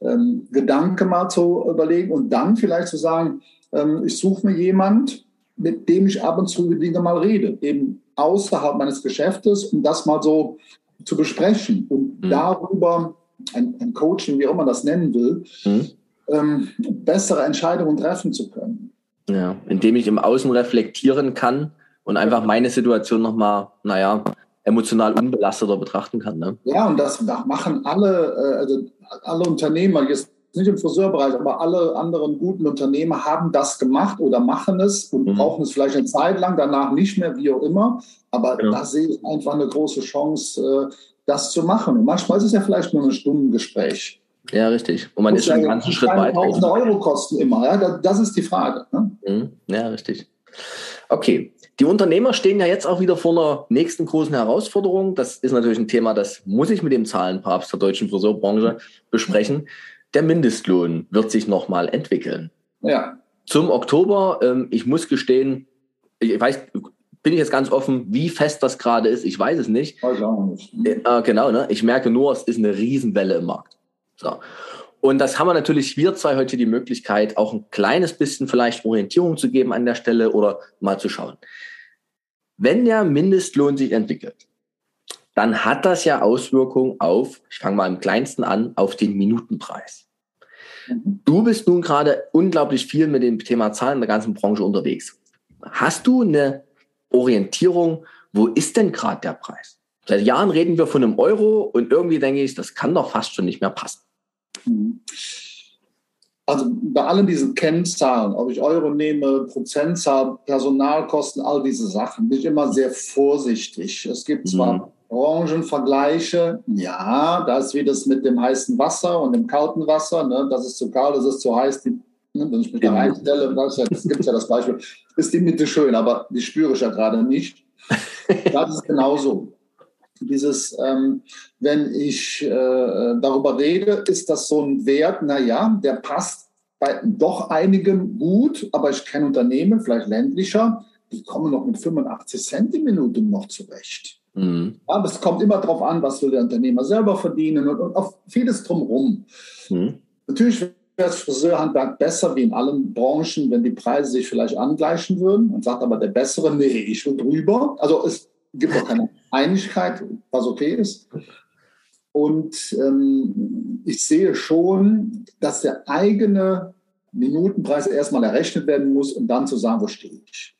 ähm, Gedanken mal zu überlegen und dann vielleicht zu sagen, ähm, ich suche mir jemand, mit dem ich ab und zu Dinge mal rede, eben außerhalb meines Geschäftes, um das mal so zu besprechen und mhm. darüber ein, ein, Coaching, wie auch man das nennen will, mhm. ähm, bessere Entscheidungen treffen zu können. Ja, indem ich im Außen reflektieren kann, und einfach meine Situation nochmal, naja, emotional unbelasteter betrachten kann. Ne? Ja, und das machen alle, äh, also alle Unternehmer, jetzt nicht im Friseurbereich, aber alle anderen guten Unternehmer haben das gemacht oder machen es und mhm. brauchen es vielleicht eine Zeit lang, danach nicht mehr, wie auch immer. Aber ja. da sehe ich einfach eine große Chance, äh, das zu machen. Und manchmal ist es ja vielleicht nur ein Stundengespräch. Ja, richtig. Und man ist schon einen ganzen Schritt weiter. Tausende Euro kosten immer. Ja? Das ist die Frage. Ne? Mhm. Ja, richtig. Okay. Die Unternehmer stehen ja jetzt auch wieder vor einer nächsten großen Herausforderung. Das ist natürlich ein Thema, das muss ich mit dem Zahlenpapst der deutschen Friseurbranche besprechen. Der Mindestlohn wird sich nochmal entwickeln. Ja. Zum Oktober, ähm, ich muss gestehen, ich weiß, bin ich jetzt ganz offen, wie fest das gerade ist, ich weiß es nicht. Weiß auch nicht. Äh, genau, ne? ich merke nur, es ist eine Riesenwelle im Markt. So. Und das haben wir natürlich, wir zwei heute die Möglichkeit, auch ein kleines bisschen vielleicht Orientierung zu geben an der Stelle oder mal zu schauen. Wenn der Mindestlohn sich entwickelt, dann hat das ja Auswirkungen auf, ich fange mal im kleinsten an, auf den Minutenpreis. Du bist nun gerade unglaublich viel mit dem Thema Zahlen in der ganzen Branche unterwegs. Hast du eine Orientierung, wo ist denn gerade der Preis? Seit Jahren reden wir von einem Euro und irgendwie denke ich, das kann doch fast schon nicht mehr passen. Mhm. Also bei allen diesen Kennzahlen, ob ich Euro nehme, Prozentzahl, Personalkosten, all diese Sachen, bin ich immer sehr vorsichtig. Es gibt zwar mhm. Branchenvergleiche, ja, da ist wie das mit dem heißen Wasser und dem kalten Wasser, ne? das ist zu kalt, das ist zu heiß, die, ne? wenn ich mich da genau. reinstelle, das, das gibt ja das Beispiel, ist die Mitte schön, aber die spüre ich ja gerade nicht. Das ist genauso dieses, ähm, wenn ich äh, darüber rede, ist das so ein Wert, naja, der passt bei doch einigen gut, aber ich kenne Unternehmen, vielleicht ländlicher, die kommen noch mit 85 Cent die Minute noch zurecht. Mhm. Aber es kommt immer darauf an, was will der Unternehmer selber verdienen und, und auf vieles drumherum. Mhm. Natürlich wäre das Friseurhandwerk besser wie in allen Branchen, wenn die Preise sich vielleicht angleichen würden. Man sagt aber, der Bessere, nee, ich will drüber. Also es gibt auch keine Einigkeit, was okay ist. Und ähm, ich sehe schon, dass der eigene Minutenpreis erstmal errechnet werden muss, um dann zu sagen, wo stehe ich.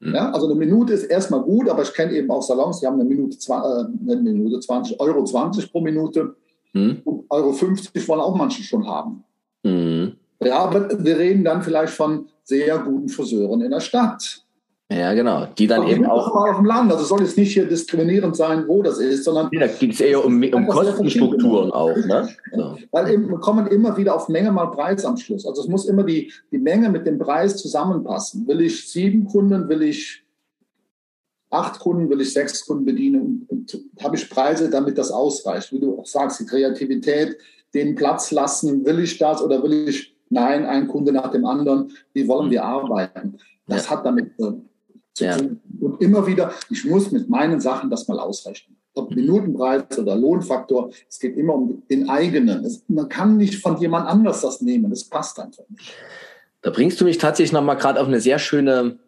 Mhm. Ja, also eine Minute ist erstmal gut, aber ich kenne eben auch Salons, die haben eine Minute, äh, eine Minute 20, Euro 20 pro Minute. Mhm. Und Euro 50 wollen auch manche schon haben. Mhm. Ja, aber wir reden dann vielleicht von sehr guten Friseuren in der Stadt. Ja, genau. Die dann Aber eben auch. auf dem Land. Also soll es nicht hier diskriminierend sein, wo das ist, sondern. Ja, da geht es eher um, um Kostenstrukturen auch. Ne? So. Weil eben, wir kommen immer wieder auf Menge mal Preis am Schluss. Also es muss immer die, die Menge mit dem Preis zusammenpassen. Will ich sieben Kunden, will ich acht Kunden, will ich sechs Kunden bedienen und, und habe ich Preise, damit das ausreicht. Wie du auch sagst, die Kreativität, den Platz lassen, will ich das oder will ich, nein, ein Kunde nach dem anderen, wie wollen wir arbeiten? Das ja. hat damit ja. Und immer wieder, ich muss mit meinen Sachen das mal ausrechnen. Ob Minutenpreis oder Lohnfaktor, es geht immer um den eigenen. Es, man kann nicht von jemand anders das nehmen, das passt einfach nicht. Da bringst du mich tatsächlich nochmal gerade auf eine sehr schöne,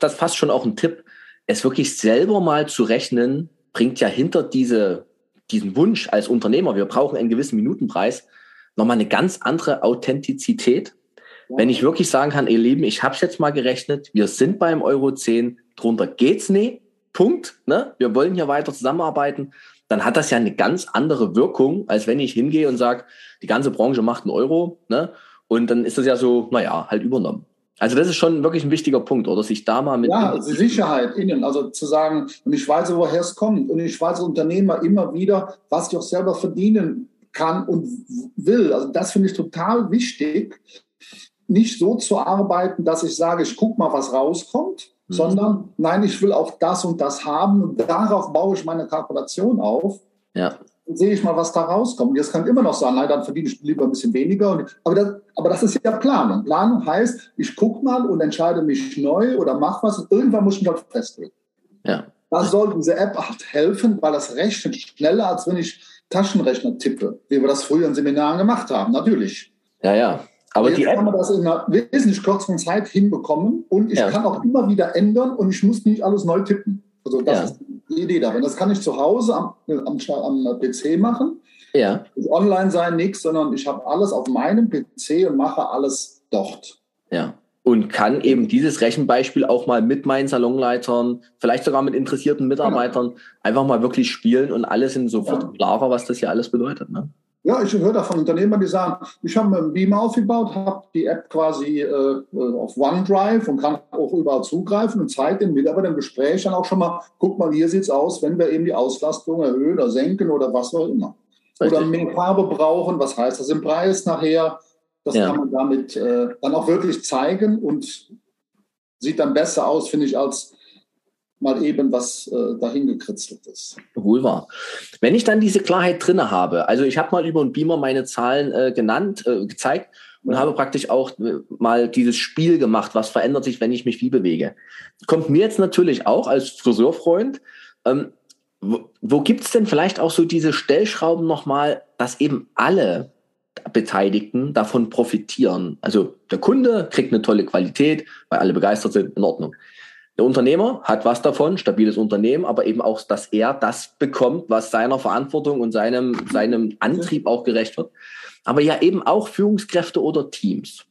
das fast schon auch ein Tipp, es wirklich selber mal zu rechnen, bringt ja hinter diese, diesen Wunsch als Unternehmer, wir brauchen einen gewissen Minutenpreis, nochmal eine ganz andere Authentizität wenn ich wirklich sagen kann, ihr Lieben, ich habe es jetzt mal gerechnet, wir sind beim Euro 10, drunter geht's nicht, Punkt, ne? wir wollen hier weiter zusammenarbeiten, dann hat das ja eine ganz andere Wirkung, als wenn ich hingehe und sage, die ganze Branche macht einen Euro, ne? und dann ist das ja so, naja, halt übernommen. Also das ist schon wirklich ein wichtiger Punkt, oder sich da mal mit... Ja, also Sicherheit innen, also zu sagen, und ich weiß, woher es kommt und ich weiß Unternehmer immer wieder, was ich auch selber verdienen kann und will. Also das finde ich total wichtig, nicht so zu arbeiten, dass ich sage, ich gucke mal, was rauskommt, mhm. sondern nein, ich will auch das und das haben und darauf baue ich meine Kalkulation auf. Ja. Dann sehe ich mal, was da rauskommt. Jetzt kann immer noch sagen, nein, dann verdiene ich lieber ein bisschen weniger. Aber das, aber das ist ja Planung. Planung heißt, ich gucke mal und entscheide mich neu oder mache was. Und irgendwann muss ich mich halt festlegen. Ja. Da soll diese App halt helfen, weil das rechnet schneller, als wenn ich Taschenrechner tippe, wie wir das früher in Seminaren gemacht haben. Natürlich. Ja, ja. Aber jetzt die kann man das in einer wesentlich kürzeren Zeit hinbekommen und ich ja. kann auch immer wieder ändern und ich muss nicht alles neu tippen. Also das ja. ist die Idee dabei. Das kann ich zu Hause am, am, am PC machen. Ja. Online sein, nichts, sondern ich habe alles auf meinem PC und mache alles dort. Ja. und kann eben dieses Rechenbeispiel auch mal mit meinen Salonleitern, vielleicht sogar mit interessierten Mitarbeitern genau. einfach mal wirklich spielen und alles sind sofort ja. klarer, was das hier alles bedeutet. Ne? Ja, ich höre da von Unternehmern, die sagen, ich habe einen Beamer aufgebaut, habe die App quasi äh, auf OneDrive und kann auch überall zugreifen und zeigt den Mitarbeitern im Gespräch dann auch schon mal, guck mal, hier sieht es aus, wenn wir eben die Auslastung erhöhen oder senken oder was auch immer. Richtig. Oder mehr Farbe brauchen, was heißt das im Preis nachher? Das ja. kann man damit äh, dann auch wirklich zeigen und sieht dann besser aus, finde ich, als mal eben was äh, dahin gekritzelt ist. Wohl wahr. Wenn ich dann diese Klarheit drinne habe, also ich habe mal über einen Beamer meine Zahlen äh, genannt, äh, gezeigt und ja. habe praktisch auch äh, mal dieses Spiel gemacht, was verändert sich, wenn ich mich wie bewege. Kommt mir jetzt natürlich auch als Friseurfreund, ähm, wo, wo gibt es denn vielleicht auch so diese Stellschrauben nochmal, dass eben alle Beteiligten davon profitieren. Also der Kunde kriegt eine tolle Qualität, weil alle begeistert sind, in Ordnung. Der Unternehmer hat was davon, stabiles Unternehmen, aber eben auch, dass er das bekommt, was seiner Verantwortung und seinem, seinem Antrieb auch gerecht wird. Aber ja eben auch Führungskräfte oder Teams.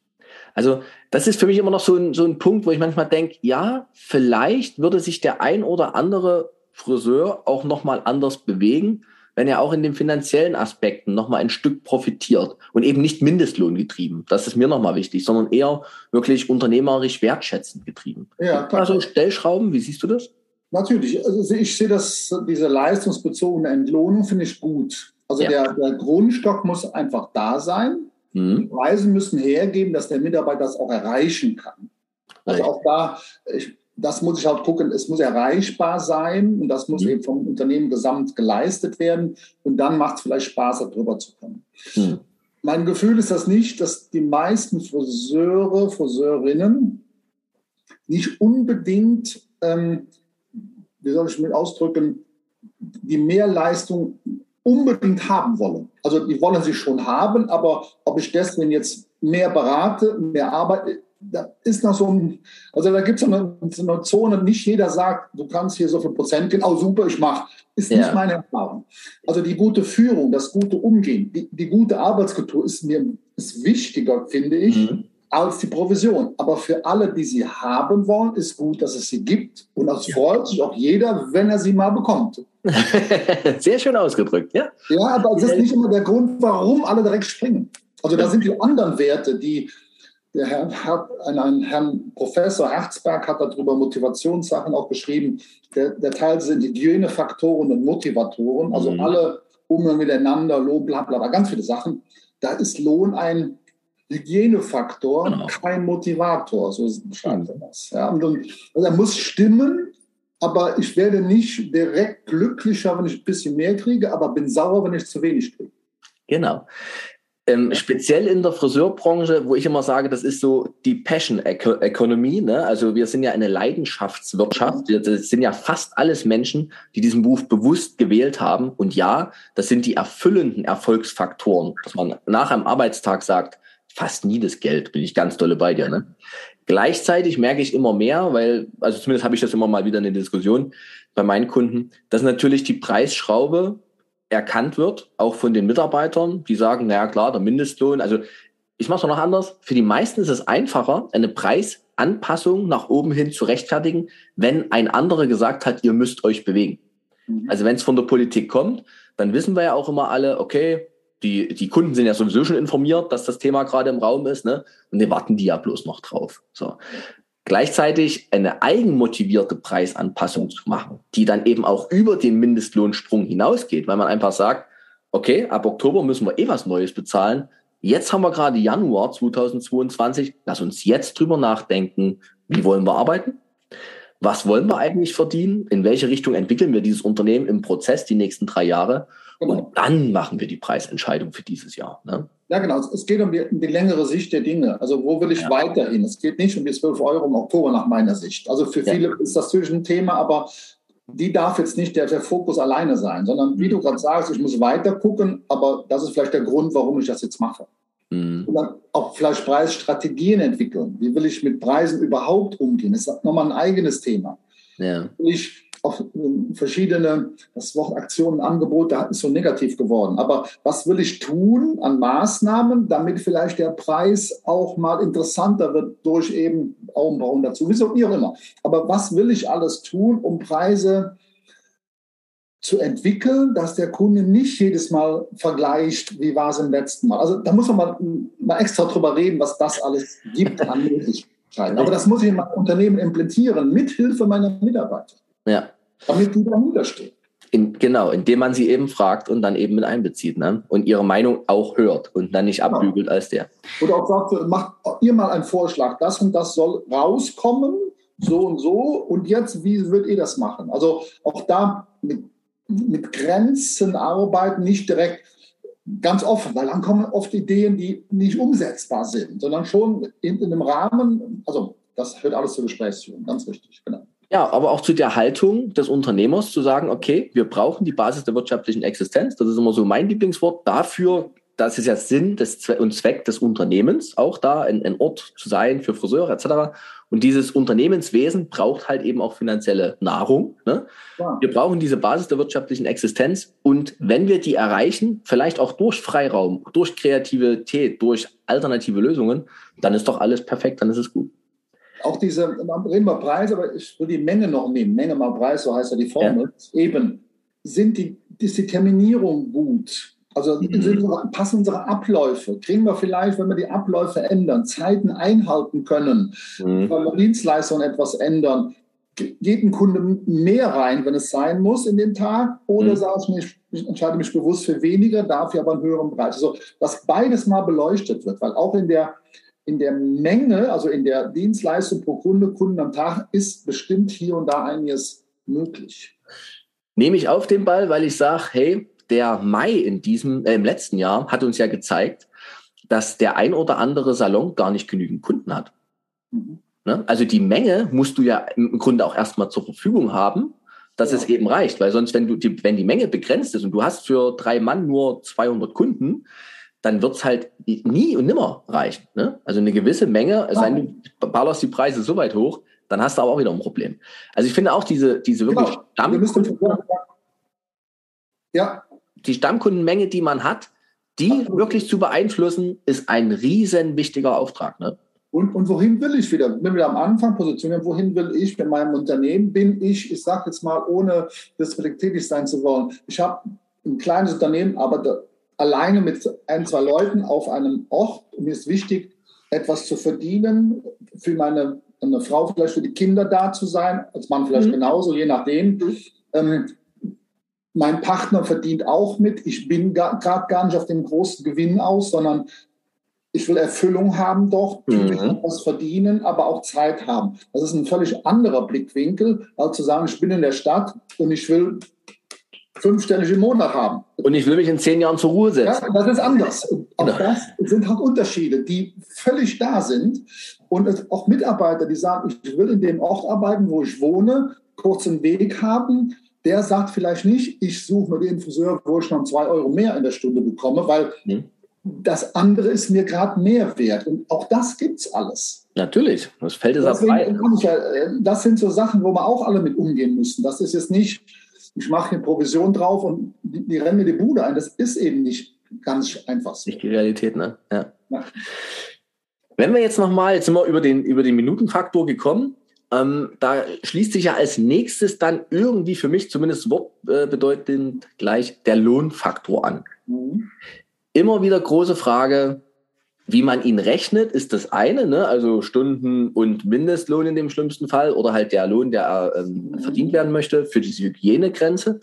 Also das ist für mich immer noch so ein, so ein Punkt, wo ich manchmal denke, ja, vielleicht würde sich der ein oder andere Friseur auch nochmal anders bewegen, wenn er auch in den finanziellen Aspekten nochmal ein Stück profitiert und eben nicht Mindestlohn getrieben. Das ist mir nochmal wichtig, sondern eher wirklich unternehmerisch wertschätzend getrieben. Ja. Also Stellschrauben, wie siehst du das? Natürlich. Also ich sehe das, diese leistungsbezogene Entlohnung finde ich gut. Also ja. der, der Grundstock muss einfach da sein. Mhm. Die Preise müssen hergeben, dass der Mitarbeiter das auch erreichen kann. Also auch da, ich, das muss ich halt gucken, es muss erreichbar sein und das muss mhm. eben vom Unternehmen gesamt geleistet werden und dann macht es vielleicht Spaß, darüber zu kommen. Mhm. Mein Gefühl ist das nicht, dass die meisten Friseure, Friseurinnen nicht unbedingt, ähm, wie soll ich mit ausdrücken, die Mehrleistung unbedingt haben wollen. Also die wollen sie schon haben, aber ob ich deswegen jetzt mehr berate, mehr arbeite, da ist noch so ein, also da gibt es eine, so eine Zone, nicht jeder sagt, du kannst hier so viel Prozent gehen, oh super, ich mache. Ist ja. nicht meine Erfahrung. Also die gute Führung, das gute Umgehen, die, die gute Arbeitskultur ist mir ist wichtiger, finde ich, mhm. als die Provision. Aber für alle, die sie haben wollen, ist gut, dass es sie gibt. Und das ja. freut sich auch jeder, wenn er sie mal bekommt. Sehr schön ausgedrückt, ja. Ja, aber es ist nicht immer der Grund, warum alle direkt springen. Also da sind die anderen Werte, die der Herr, ein, ein Herrn Professor Herzberg hat darüber Motivationssachen auch geschrieben. Der, der Teil sind Hygienefaktoren und Motivatoren, also mhm. alle Umgang miteinander, Lohn, bla, bla, bla, ganz viele Sachen. Da ist Lohn ein Hygienefaktor, genau. kein Motivator, so beschreibt er das. Ja, und, also er muss stimmen, aber ich werde nicht direkt glücklicher, wenn ich ein bisschen mehr kriege, aber bin sauer, wenn ich zu wenig kriege. Genau. Ähm, speziell in der Friseurbranche, wo ich immer sage, das ist so die Passion Economy. Ne? Also wir sind ja eine Leidenschaftswirtschaft. Das sind ja fast alles Menschen, die diesen Beruf bewusst gewählt haben. Und ja, das sind die erfüllenden Erfolgsfaktoren, dass man nach einem Arbeitstag sagt, fast nie das Geld, bin ich ganz dolle bei dir. Ne? Gleichzeitig merke ich immer mehr, weil, also zumindest habe ich das immer mal wieder in der Diskussion bei meinen Kunden, dass natürlich die Preisschraube erkannt wird, auch von den Mitarbeitern, die sagen, naja klar, der Mindestlohn, also ich mache es noch anders. Für die meisten ist es einfacher, eine Preisanpassung nach oben hin zu rechtfertigen, wenn ein anderer gesagt hat, ihr müsst euch bewegen. Mhm. Also wenn es von der Politik kommt, dann wissen wir ja auch immer alle, okay, die, die Kunden sind ja sowieso schon informiert, dass das Thema gerade im Raum ist, ne? Und die warten die ja bloß noch drauf. So gleichzeitig eine eigenmotivierte Preisanpassung zu machen, die dann eben auch über den Mindestlohnsprung hinausgeht, weil man einfach sagt, okay, ab Oktober müssen wir eh was Neues bezahlen. Jetzt haben wir gerade Januar 2022. Lass uns jetzt drüber nachdenken, wie wollen wir arbeiten? Was wollen wir eigentlich verdienen? In welche Richtung entwickeln wir dieses Unternehmen im Prozess die nächsten drei Jahre? Genau. Und dann machen wir die Preisentscheidung für dieses Jahr. Ne? Ja, genau. Es geht um die, um die, längere Sicht der Dinge. Also wo will ich ja. weiterhin? Es geht nicht um die 12 Euro im Oktober nach meiner Sicht. Also für viele ja. ist das natürlich ein Thema, aber die darf jetzt nicht der, der Fokus alleine sein, sondern wie du mhm. gerade sagst, ich muss weiter gucken, aber das ist vielleicht der Grund, warum ich das jetzt mache. Mhm. Und dann auch vielleicht Preisstrategien entwickeln. Wie will ich mit Preisen überhaupt umgehen? Das ist nochmal ein eigenes Thema. Ja. Will ich auch verschiedene, das Wort Aktionen, Angebote ist so negativ geworden. Aber was will ich tun an Maßnahmen, damit vielleicht der Preis auch mal interessanter wird durch eben Augenbrauen dazu, wieso wie auch immer. Aber was will ich alles tun, um Preise zu entwickeln, dass der Kunde nicht jedes Mal vergleicht, wie war es im letzten Mal. Also da muss man mal, mal extra drüber reden, was das alles gibt an Möglichkeiten. Aber das muss ich in meinem Unternehmen implementieren, mit Hilfe meiner Mitarbeiter. Ja. Damit die dahinter stehen. In, genau, indem man sie eben fragt und dann eben mit einbezieht ne? und ihre Meinung auch hört und dann nicht genau. abbügelt als der. Oder auch sagt, macht ihr mal einen Vorschlag, das und das soll rauskommen, so und so und jetzt, wie würdet ihr das machen? Also auch da mit mit Grenzen arbeiten, nicht direkt ganz offen, weil dann kommen oft Ideen, die nicht umsetzbar sind, sondern schon in, in einem Rahmen, also das hört alles zur Gesprächsführung, ganz richtig, genau. Ja, aber auch zu der Haltung des Unternehmers zu sagen, okay, wir brauchen die Basis der wirtschaftlichen Existenz. Das ist immer so mein Lieblingswort. Dafür das ist ja Sinn des, und Zweck des Unternehmens, auch da ein, ein Ort zu sein für Friseure etc. Und dieses Unternehmenswesen braucht halt eben auch finanzielle Nahrung. Ne? Ja. Wir brauchen diese Basis der wirtschaftlichen Existenz. Und wenn wir die erreichen, vielleicht auch durch Freiraum, durch Kreativität, durch alternative Lösungen, dann ist doch alles perfekt, dann ist es gut. Auch diese, reden wir Preis, aber ich will die Menge noch nehmen. Menge mal Preis, so heißt ja die Formel. Ja. Eben, sind die, ist die Terminierung gut? Also mhm. passen unsere Abläufe. Kriegen wir vielleicht, wenn wir die Abläufe ändern, Zeiten einhalten können, mhm. wenn wir Dienstleistungen etwas ändern, geht ein Kunde mehr rein, wenn es sein muss in den Tag, oder mhm. sage ich mir, ich entscheide mich bewusst für weniger, dafür aber einen höheren Preis. Also, dass beides mal beleuchtet wird, weil auch in der, in der Menge, also in der Dienstleistung pro Kunde, Kunden am Tag, ist bestimmt hier und da einiges möglich. Nehme ich auf den Ball, weil ich sage, hey, der Mai in diesem, äh, im letzten Jahr hat uns ja gezeigt, dass der ein oder andere Salon gar nicht genügend Kunden hat. Mhm. Ne? Also die Menge musst du ja im Grunde auch erstmal zur Verfügung haben, dass ja. es eben reicht, weil sonst, wenn du die, wenn die Menge begrenzt ist und du hast für drei Mann nur 200 Kunden, dann wird es halt nie und nimmer reichen. Ne? Also eine gewisse Menge, es sei denn, du ballerst die Preise so weit hoch, dann hast du aber auch wieder ein Problem. Also ich finde auch diese, diese wirklich genau. Stammkunden, ja die Stammkundenmenge, die man hat, die wirklich zu beeinflussen, ist ein riesen wichtiger Auftrag. Ne? Und, und wohin will ich wieder? Wenn wir am Anfang positionieren, wohin will ich mit meinem Unternehmen? Bin ich, ich sage jetzt mal, ohne tätig sein zu wollen, ich habe ein kleines Unternehmen, aber da, alleine mit ein, zwei Leuten auf einem Ort. Mir ist wichtig, etwas zu verdienen, für meine eine Frau vielleicht für die Kinder da zu sein, als Mann vielleicht mhm. genauso, je nachdem. Mhm. Ähm, mein Partner verdient auch mit. Ich bin gerade gar nicht auf den großen Gewinn aus, sondern ich will Erfüllung haben doch, mhm. was verdienen, aber auch Zeit haben. Das ist ein völlig anderer Blickwinkel, als zu sagen, ich bin in der Stadt und ich will fünfstellig im Monat haben. Und ich will mich in zehn Jahren zur Ruhe setzen. Ja, das ist anders. Auch genau. das sind halt Unterschiede, die völlig da sind. Und auch Mitarbeiter, die sagen, ich will in dem Ort arbeiten, wo ich wohne, kurzen Weg haben, der sagt vielleicht nicht, ich suche mir den Friseur, wo ich noch zwei Euro mehr in der Stunde bekomme, weil mhm. das andere ist mir gerade mehr wert. Und auch das gibt es alles. Natürlich, das fällt es frei. Äh, das sind so Sachen, wo wir auch alle mit umgehen müssen. Das ist jetzt nicht, ich mache eine Provision drauf und die, die rennen mir die Bude ein. Das ist eben nicht ganz einfach so. Nicht die Realität, ne? Ja. ja. Wenn wir jetzt nochmal, jetzt sind wir über den, über den Minutenfaktor gekommen, ähm, da schließt sich ja als nächstes dann irgendwie für mich zumindest wortbedeutend gleich der Lohnfaktor an. Mhm. Immer wieder große Frage, wie man ihn rechnet, ist das eine, ne? also Stunden- und Mindestlohn in dem schlimmsten Fall oder halt der Lohn, der ähm, mhm. verdient werden möchte für diese Hygienegrenze.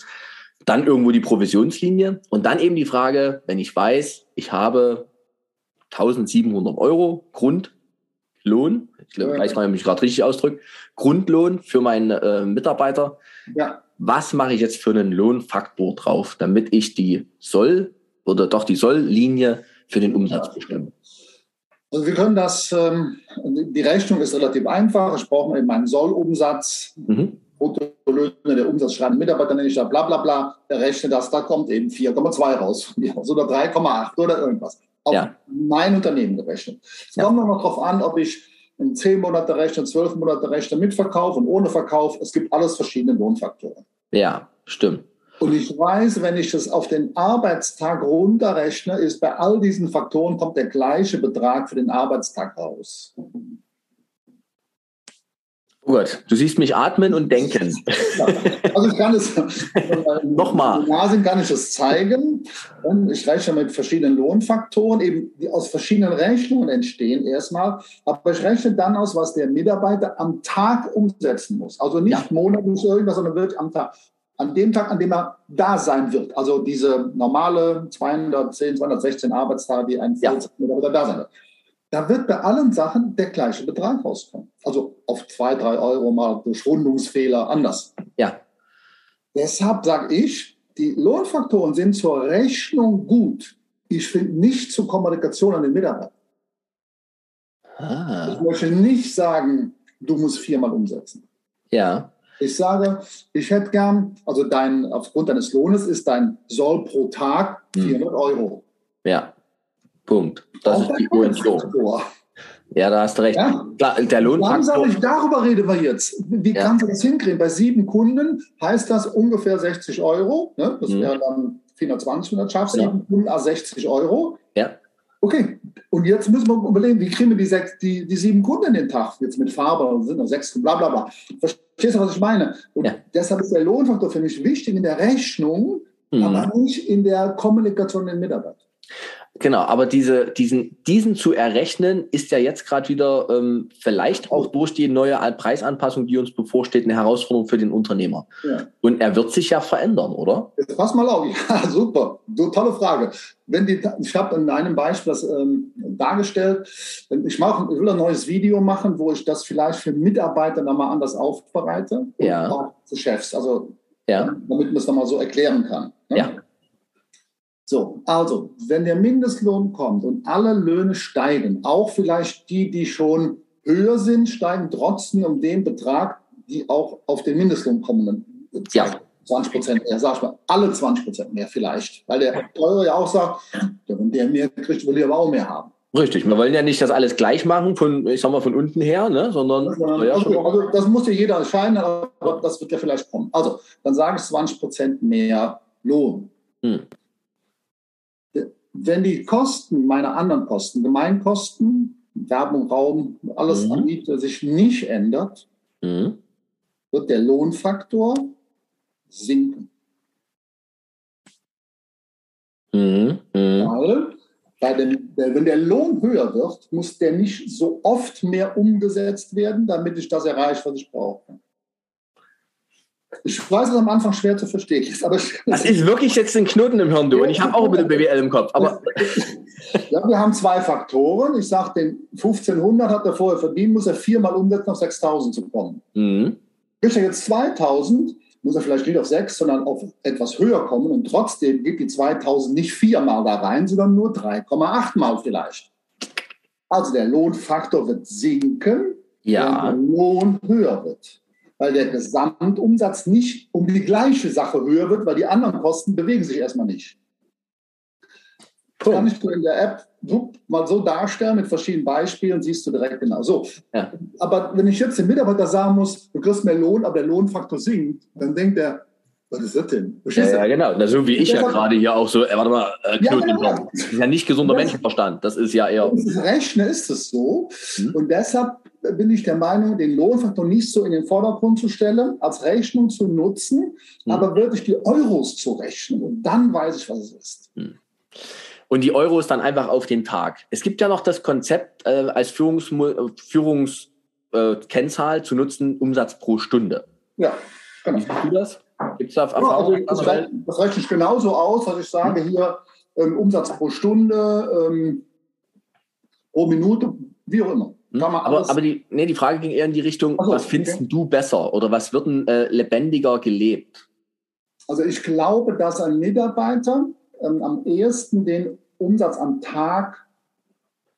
Dann irgendwo die Provisionslinie und dann eben die Frage, wenn ich weiß, ich habe 1700 Euro Grund Lohn, ich glaube, weiß man, mich gerade richtig ausdrückt, Grundlohn für meinen äh, Mitarbeiter. Ja. Was mache ich jetzt für einen Lohnfaktor drauf, damit ich die Soll- oder doch die Soll-Linie für den Umsatz bestimme? Also wir können das, ähm, die Rechnung ist relativ einfach. Ich brauche eben einen Sollumsatz. Mhm. Bruttolöhne, der Umsatz schreibt Mitarbeiter, nenne ich da bla bla bla, der rechnet das, da kommt eben 4,2 raus von mir oder 3,8 oder irgendwas auf ja. mein Unternehmen gerechnet. Es ja. kommt noch darauf an, ob ich einen 10 Monate Rechner, 12 Monate Rechner mit Verkauf und ohne Verkauf. Es gibt alles verschiedene Lohnfaktoren. Ja, stimmt. Und ich weiß, wenn ich das auf den Arbeitstag runterrechne, ist bei all diesen Faktoren kommt der gleiche Betrag für den Arbeitstag raus. Gut, du siehst mich atmen und denken. Also ich kann es nochmal. Gymnasien kann ich es zeigen. Ich rechne mit verschiedenen Lohnfaktoren, eben die aus verschiedenen Rechnungen entstehen erstmal. Aber ich rechne dann aus, was der Mitarbeiter am Tag umsetzen muss. Also nicht ja. monatlich irgendwas, sondern wirklich am Tag. An dem Tag, an dem er da sein wird. Also diese normale 210, 216 Arbeitstage, die ein 14 ja. Da sein wird da wird bei allen Sachen der gleiche Betrag rauskommen. Also auf zwei, drei Euro mal durch Rundungsfehler anders. Ja. Deshalb sage ich, die Lohnfaktoren sind zur Rechnung gut. Ich finde nicht zur Kommunikation an den Mitarbeiter. Ah. Ich möchte nicht sagen, du musst viermal umsetzen. Ja. Ich sage, ich hätte gern, also dein, aufgrund deines Lohnes ist dein Soll pro Tag 400 hm. Euro. Ja. Punkt. Das Auch ist die Orientierung. Ja, da hast du recht. Ja? Der Lohnfaktor. Ich, darüber reden wir jetzt. Wie ja. kannst du das hinkriegen? Bei sieben Kunden heißt das ungefähr 60 Euro. Ne? Das mhm. wäre dann 420, wenn du das schaffst. Ja. Sieben Kunden, 60 Euro. Ja. Okay, und jetzt müssen wir überlegen, wie kriegen wir die, sechs, die, die sieben Kunden in den Tag? Jetzt mit Farbe sind noch sechs, bla bla bla. Verstehst du, was ich meine? Und ja. deshalb ist der Lohnfaktor für mich wichtig in der Rechnung, mhm. aber nicht in der Kommunikation mit den Mitarbeitern. Genau, aber diese, diesen, diesen zu errechnen, ist ja jetzt gerade wieder ähm, vielleicht auch durch die neue Preisanpassung, die uns bevorsteht, eine Herausforderung für den Unternehmer. Ja. Und er wird sich ja verändern, oder? Jetzt pass mal auf, ja, super, so, tolle Frage. Wenn die, ich habe in einem Beispiel das ähm, dargestellt, ich, mache, ich will ein neues Video machen, wo ich das vielleicht für Mitarbeiter nochmal anders aufbereite. Ja. Und auch für Chefs, also ja. damit man es nochmal so erklären kann. Ne? Ja. So, also, wenn der Mindestlohn kommt und alle Löhne steigen, auch vielleicht die, die schon höher sind, steigen trotzdem um den Betrag, die auch auf den Mindestlohn kommen. Ja. 20 Prozent mehr, sag ich mal, alle 20 Prozent mehr vielleicht. Weil der Teurer ja auch sagt, wenn der mehr kriegt, will ich aber auch mehr haben. Richtig, wir wollen ja nicht das alles gleich machen, von, ich sag mal, von unten her, ne? sondern. Ja, also, also, das muss ja jeder entscheiden, aber das wird ja vielleicht kommen. Also, dann sage ich 20 Prozent mehr Lohn. Hm wenn die Kosten, meine anderen Kosten, Gemeinkosten, Werbung, Raum, alles mhm. an Miete sich nicht ändert, mhm. wird der Lohnfaktor sinken. Mhm. mhm. Weil dem, wenn der Lohn höher wird, muss der nicht so oft mehr umgesetzt werden, damit ich das erreiche, was ich brauche. Ich weiß es am Anfang schwer zu verstehen. Aber das ist wirklich jetzt ein Knoten im Hirn, du. Und ich habe auch ein bisschen BWL im Kopf. Aber ja, wir haben zwei Faktoren. Ich sage, den 1500 hat er vorher verdient, muss er viermal umsetzen, auf 6000 zu kommen. Mhm. Kriegt er jetzt 2000, muss er vielleicht nicht auf 6, sondern auf etwas höher kommen. Und trotzdem geht die 2000 nicht viermal da rein, sondern nur 3,8 Mal vielleicht. Also der Lohnfaktor wird sinken, ja. wenn der Lohn höher wird weil der Gesamtumsatz nicht um die gleiche Sache höher wird, weil die anderen Kosten bewegen sich erstmal nicht. Das kann ich dir in der App mal so darstellen mit verschiedenen Beispielen, siehst du direkt genau. So. Ja. Aber wenn ich jetzt dem Mitarbeiter sagen muss, du kriegst mehr Lohn, aber der Lohnfaktor sinkt, dann denkt er, was ist das denn? Ja, ja, genau. Na, so wie ich ja gerade hier auch so, äh, warte mal, äh, Knoten ja, ja, Das ist ja nicht gesunder Menschenverstand. Das ist ja eher. Das Rechnen ist es so. Hm. Und deshalb bin ich der Meinung, den Lohnfaktor nicht so in den Vordergrund zu stellen, als Rechnung zu nutzen, hm. aber wirklich die Euros zu rechnen. Und dann weiß ich, was es ist. Hm. Und die Euros dann einfach auf den Tag. Es gibt ja noch das Konzept, äh, als Führungskennzahl Führungs, äh, zu nutzen, Umsatz pro Stunde. Ja, genau. Wie siehst du das? Gibt es da Erfahrungen? Ja, also das, das rechne ich genauso aus, dass ich sage, hier ähm, Umsatz pro Stunde, ähm, pro Minute, wie auch immer. Hm? Aber, aber die, nee, die Frage ging eher in die Richtung, also, was findest okay. du besser oder was wird denn äh, lebendiger gelebt? Also ich glaube, dass ein Mitarbeiter ähm, am ehesten den Umsatz am Tag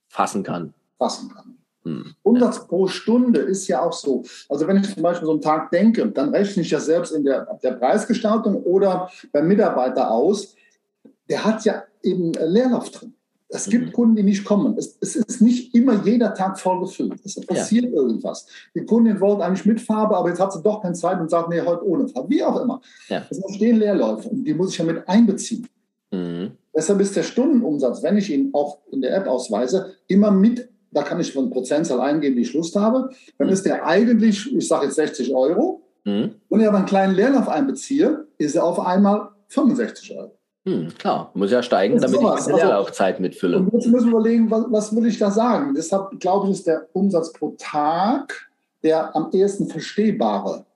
fassen kann. Fassen kann. Hm. Umsatz pro Stunde ist ja auch so. Also wenn ich zum Beispiel so einen Tag denke, dann rechne ich ja selbst in der, der Preisgestaltung oder beim Mitarbeiter aus, der hat ja eben Leerlauf drin Es gibt mhm. Kunden, die nicht kommen. Es, es, ist nicht immer jeder Tag voll gefüllt. Es passiert ja. irgendwas. Die Kundin wollte eigentlich mit Farbe, aber jetzt hat sie doch keine Zeit und sagt, nee, heute ohne Farbe. Wie auch immer. Ja. Es entstehen Leerläufe und die muss ich ja mit einbeziehen. Mhm. Deshalb ist der Stundenumsatz, wenn ich ihn auch in der App ausweise, immer mit, da kann ich von Prozentzahl eingeben, wie ich Lust habe. Dann ist der eigentlich, ich sage jetzt 60 Euro. Mhm. Wenn ich aber einen kleinen Leerlauf einbeziehe, ist er auf einmal 65 Euro. Hm, klar, muss ja steigen, damit sowas. ich meine also, Leerlaufzeit mitfülle. Und jetzt müssen wir überlegen, was, was will ich da sagen? Deshalb glaube ich, ist der Umsatz pro Tag der am ehesten verstehbare.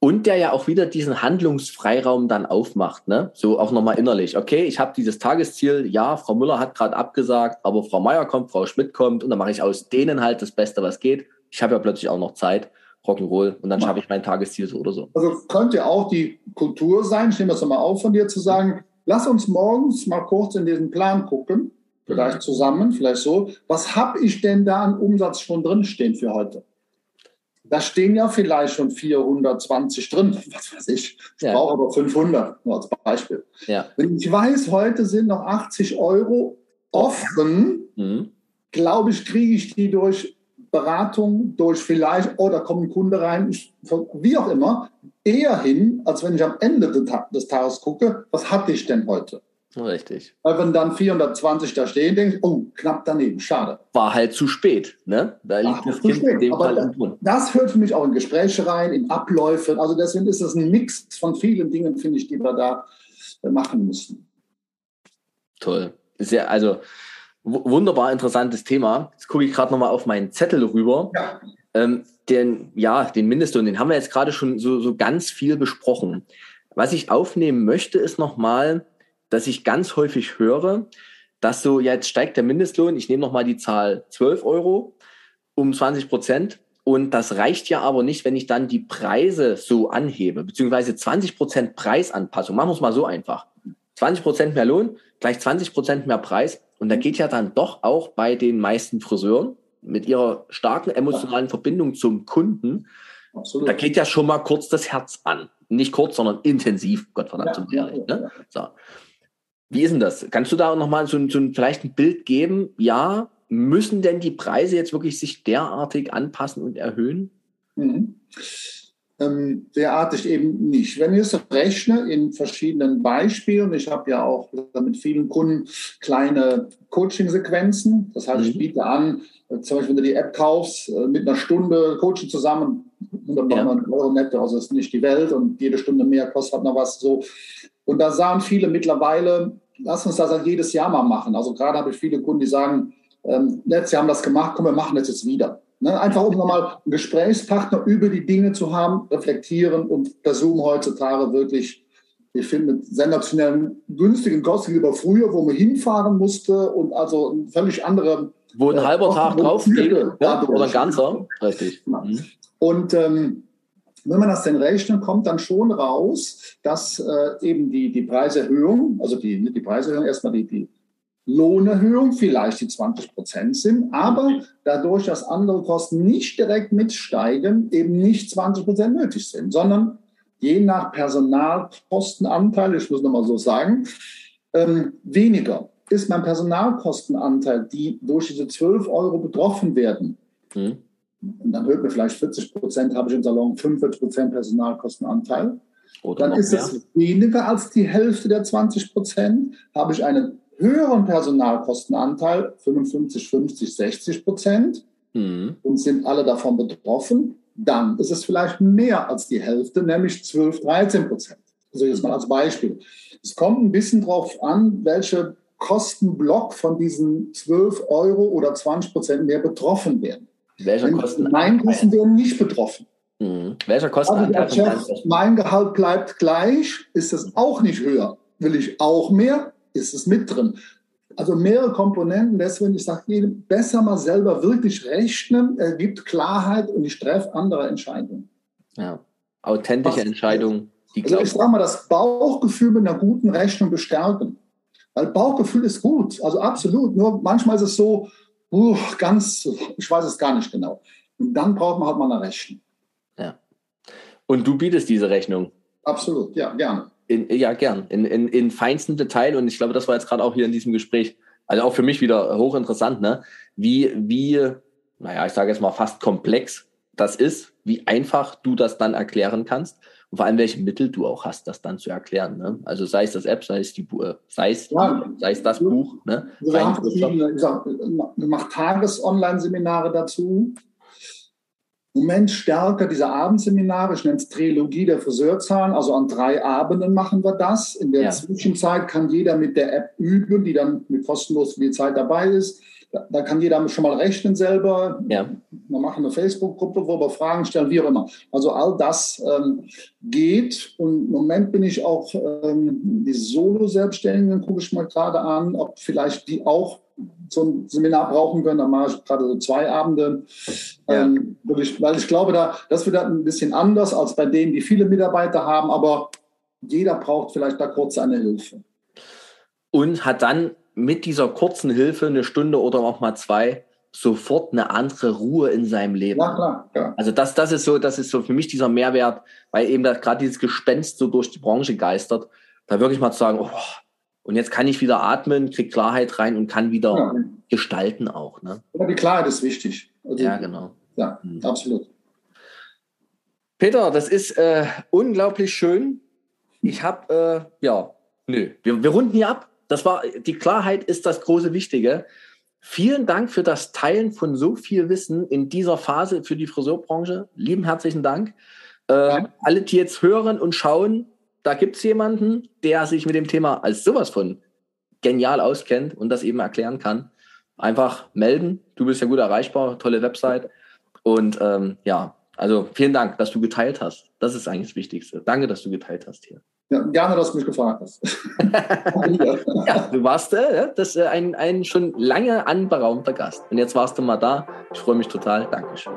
Und der ja auch wieder diesen Handlungsfreiraum dann aufmacht, ne? So auch nochmal innerlich. Okay, ich habe dieses Tagesziel, ja, Frau Müller hat gerade abgesagt, aber Frau Meier kommt, Frau Schmidt kommt und dann mache ich aus denen halt das Beste, was geht. Ich habe ja plötzlich auch noch Zeit. Rock'n'Roll und dann schaffe ich mein Tagesziel so oder so. Also könnte auch die Kultur sein, ich nehme das nochmal auf von dir zu sagen, lass uns morgens mal kurz in diesen Plan gucken, vielleicht mhm. zusammen, vielleicht so. Was habe ich denn da an Umsatz schon drinstehen für heute? Da stehen ja vielleicht schon 420 drin, was weiß ich. Ich ja. brauche aber 500, nur als Beispiel. Ja. Wenn ich weiß, heute sind noch 80 Euro offen, mhm. glaube ich, kriege ich die durch Beratung, durch vielleicht, oh, da kommt ein Kunde rein, ich, wie auch immer, eher hin, als wenn ich am Ende des Tages gucke, was hatte ich denn heute? Richtig. Weil wenn dann 420 da stehen, denke ich, oh, knapp daneben, schade. War halt zu spät, ne? Da liegt das Kind in dem Fall im Grund. Das hört für mich auch in Gespräche rein, in Abläufe. Also deswegen ist es ein Mix von vielen Dingen, finde ich, die wir da äh, machen müssen. Toll. Sehr, also wunderbar interessantes Thema. Jetzt gucke ich gerade nochmal auf meinen Zettel rüber. Ja. Ähm, den, ja, den Mindestlohn, den haben wir jetzt gerade schon so, so ganz viel besprochen. Was ich aufnehmen möchte, ist nochmal, dass ich ganz häufig höre, dass so, ja, jetzt steigt der Mindestlohn, ich nehme nochmal die Zahl 12 Euro um 20 Prozent. Und das reicht ja aber nicht, wenn ich dann die Preise so anhebe, beziehungsweise 20 Prozent Preisanpassung. Machen wir es mal so einfach. 20 Prozent mehr Lohn, gleich 20 Prozent mehr Preis. Und da geht ja dann doch auch bei den meisten Friseuren mit ihrer starken emotionalen Verbindung zum Kunden, Absolut. da geht ja schon mal kurz das Herz an. Nicht kurz, sondern intensiv, Gottverdammt ja, zum Ehrlich. Ne? So. Wie ist denn das? Kannst du da nochmal so, so ein, vielleicht ein Bild geben? Ja, müssen denn die Preise jetzt wirklich sich derartig anpassen und erhöhen? Mhm ähm, derartig eben nicht. Wenn ich es rechne in verschiedenen Beispielen, ich habe ja auch mit vielen Kunden kleine Coaching-Sequenzen, das heißt, mhm. ich biete an, zum Beispiel, wenn du die App kaufst, äh, mit einer Stunde Coaching zusammen, 100 ja. Euro netto, also das ist nicht die Welt und jede Stunde mehr kostet halt noch was so. Und da sagen viele mittlerweile, lass uns das halt jedes Jahr mal machen. Also gerade habe ich viele Kunden, die sagen, ähm, letztes Jahr haben das gemacht, komm, wir machen das jetzt wieder. Ne? Einfach um nochmal einen Gesprächspartner über die Dinge zu haben, reflektieren und Zoom heutzutage wirklich, ich finde, mit sensationellen, günstigen Kosten über früher, wo man hinfahren musste und also ein völlig andere. Wo ein halber äh, Tag drauf ja, oder ein ganzer. Richtig. Mhm. Und ähm, wenn man das denn rechnet, kommt dann schon raus, dass äh, eben die, die Preiserhöhung, also die, die Preiserhöhung, erstmal die, die Lohnerhöhung vielleicht die 20 Prozent sind, aber dadurch, dass andere Kosten nicht direkt mitsteigen, eben nicht 20 Prozent nötig sind, sondern je nach Personalkostenanteil, ich muss nochmal so sagen, ähm, weniger ist mein Personalkostenanteil, die durch diese 12 Euro betroffen werden. Mhm. Und dann hört mir vielleicht 40 Prozent, habe ich im Salon 45 Prozent Personalkostenanteil. Oder dann ist mehr. es weniger als die Hälfte der 20 Prozent. Habe ich einen höheren Personalkostenanteil, 55, 50, 60 Prozent, mhm. und sind alle davon betroffen, dann ist es vielleicht mehr als die Hälfte, nämlich 12, 13 Prozent. Also jetzt mal als Beispiel. Es kommt ein bisschen darauf an, welche Kostenblock von diesen 12 Euro oder 20 Prozent mehr betroffen werden. Welcher Kosten? Nein, Kosten werden nicht betroffen. Mhm. Welcher Kostenanteil? Also Chef, mein Gehalt bleibt gleich, ist es auch nicht höher. Will ich auch mehr? ist es mit drin. Also mehrere Komponenten, deswegen ich sage jedem, besser mal selber wirklich rechnen, ergibt Klarheit und ich treffe andere Entscheidungen. Ja, authentische Entscheidungen. Die also ich sage mal, das Bauchgefühl mit einer guten Rechnung bestärken. Weil Bauchgefühl ist gut, also absolut. Nur manchmal ist es so, uh, ganz, ich weiß es gar nicht genau. Und dann braucht man halt mal eine Rechnung. Ja. Und du bietest diese Rechnung? Absolut, ja, gerne. In, ja, gern. In, in, in feinsten Detail. Und ich glaube, das war jetzt gerade auch hier in diesem Gespräch also auch für mich wieder hochinteressant, ne? wie, wie, naja, ich sage jetzt mal fast komplex das ist, wie einfach du das dann erklären kannst und vor allem welche Mittel du auch hast, das dann zu erklären. Ne? Also sei es das App, sei es die äh, sei es, Ja. sei es das Buch. Ne? Wir Rein haben verschiedene, ich sag, wir machen Tages-Online-Seminare dazu. Im Moment stärker diese Abendseminare, ich nenne es Trilogie der Friseurzahlen, also an drei Abenden machen wir das. In der Ja. Zwischenzeit kann jeder mit der App üben, die dann mit kostenlos viel Zeit dabei ist. Da, da kann jeder schon mal rechnen selber. Ja. Wir machen eine Facebook-Gruppe, wo wir Fragen stellen, wie auch immer. Also all das ähm, geht. Und im Moment bin ich auch ähm, die Solo-Selbstständigen, gucke ich mal gerade an, ob vielleicht die auch so ein Seminar brauchen können. Da mache ich gerade so zwei Abende. Ja. Ähm, weil, ich, weil ich glaube, da, das wird ein bisschen anders als bei denen, die viele Mitarbeiter haben. Aber jeder braucht vielleicht da kurz eine Hilfe. Und hat dann mit dieser kurzen Hilfe eine Stunde oder auch mal zwei sofort eine andere Ruhe in seinem Leben. Ja, klar. Ja. Also das, das ist so, das ist so für mich dieser Mehrwert, weil eben gerade dieses Gespenst so durch die Branche geistert, da wirklich mal zu sagen, oh, und jetzt kann ich wieder atmen, krieg Klarheit rein und kann wieder Ja. gestalten auch. Ne? Aber die Klarheit ist wichtig. Also, Ja, genau. ja, Mhm. absolut. Peter, das ist äh, unglaublich schön. Ich habe, äh, ja, nö, wir, wir runden hier ab. Das war, die Klarheit ist das große Wichtige. Vielen Dank für das Teilen von so viel Wissen in dieser Phase für die Friseurbranche. Lieben herzlichen Dank. Äh, Ja. Alle, die jetzt hören und schauen, da gibt es jemanden, der sich mit dem Thema als sowas von genial auskennt und das eben erklären kann. Einfach melden. Du bist ja gut erreichbar, tolle Website. Und ähm, ja, also vielen Dank, dass du geteilt hast. Das ist eigentlich das Wichtigste. Danke, dass du geteilt hast hier. Ja, gerne, dass du mich gefragt hast. Ja, du warst äh, das, äh, ein, ein schon lange anberaumter Gast. Und jetzt warst du mal da. Ich freue mich total. Dankeschön.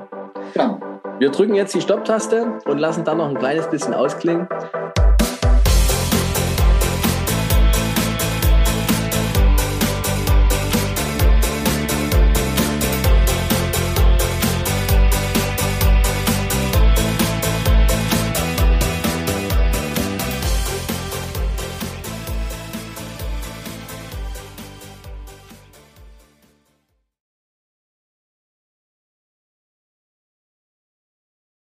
Gerne. Wir drücken jetzt die Stopptaste und lassen dann noch ein kleines bisschen ausklingen.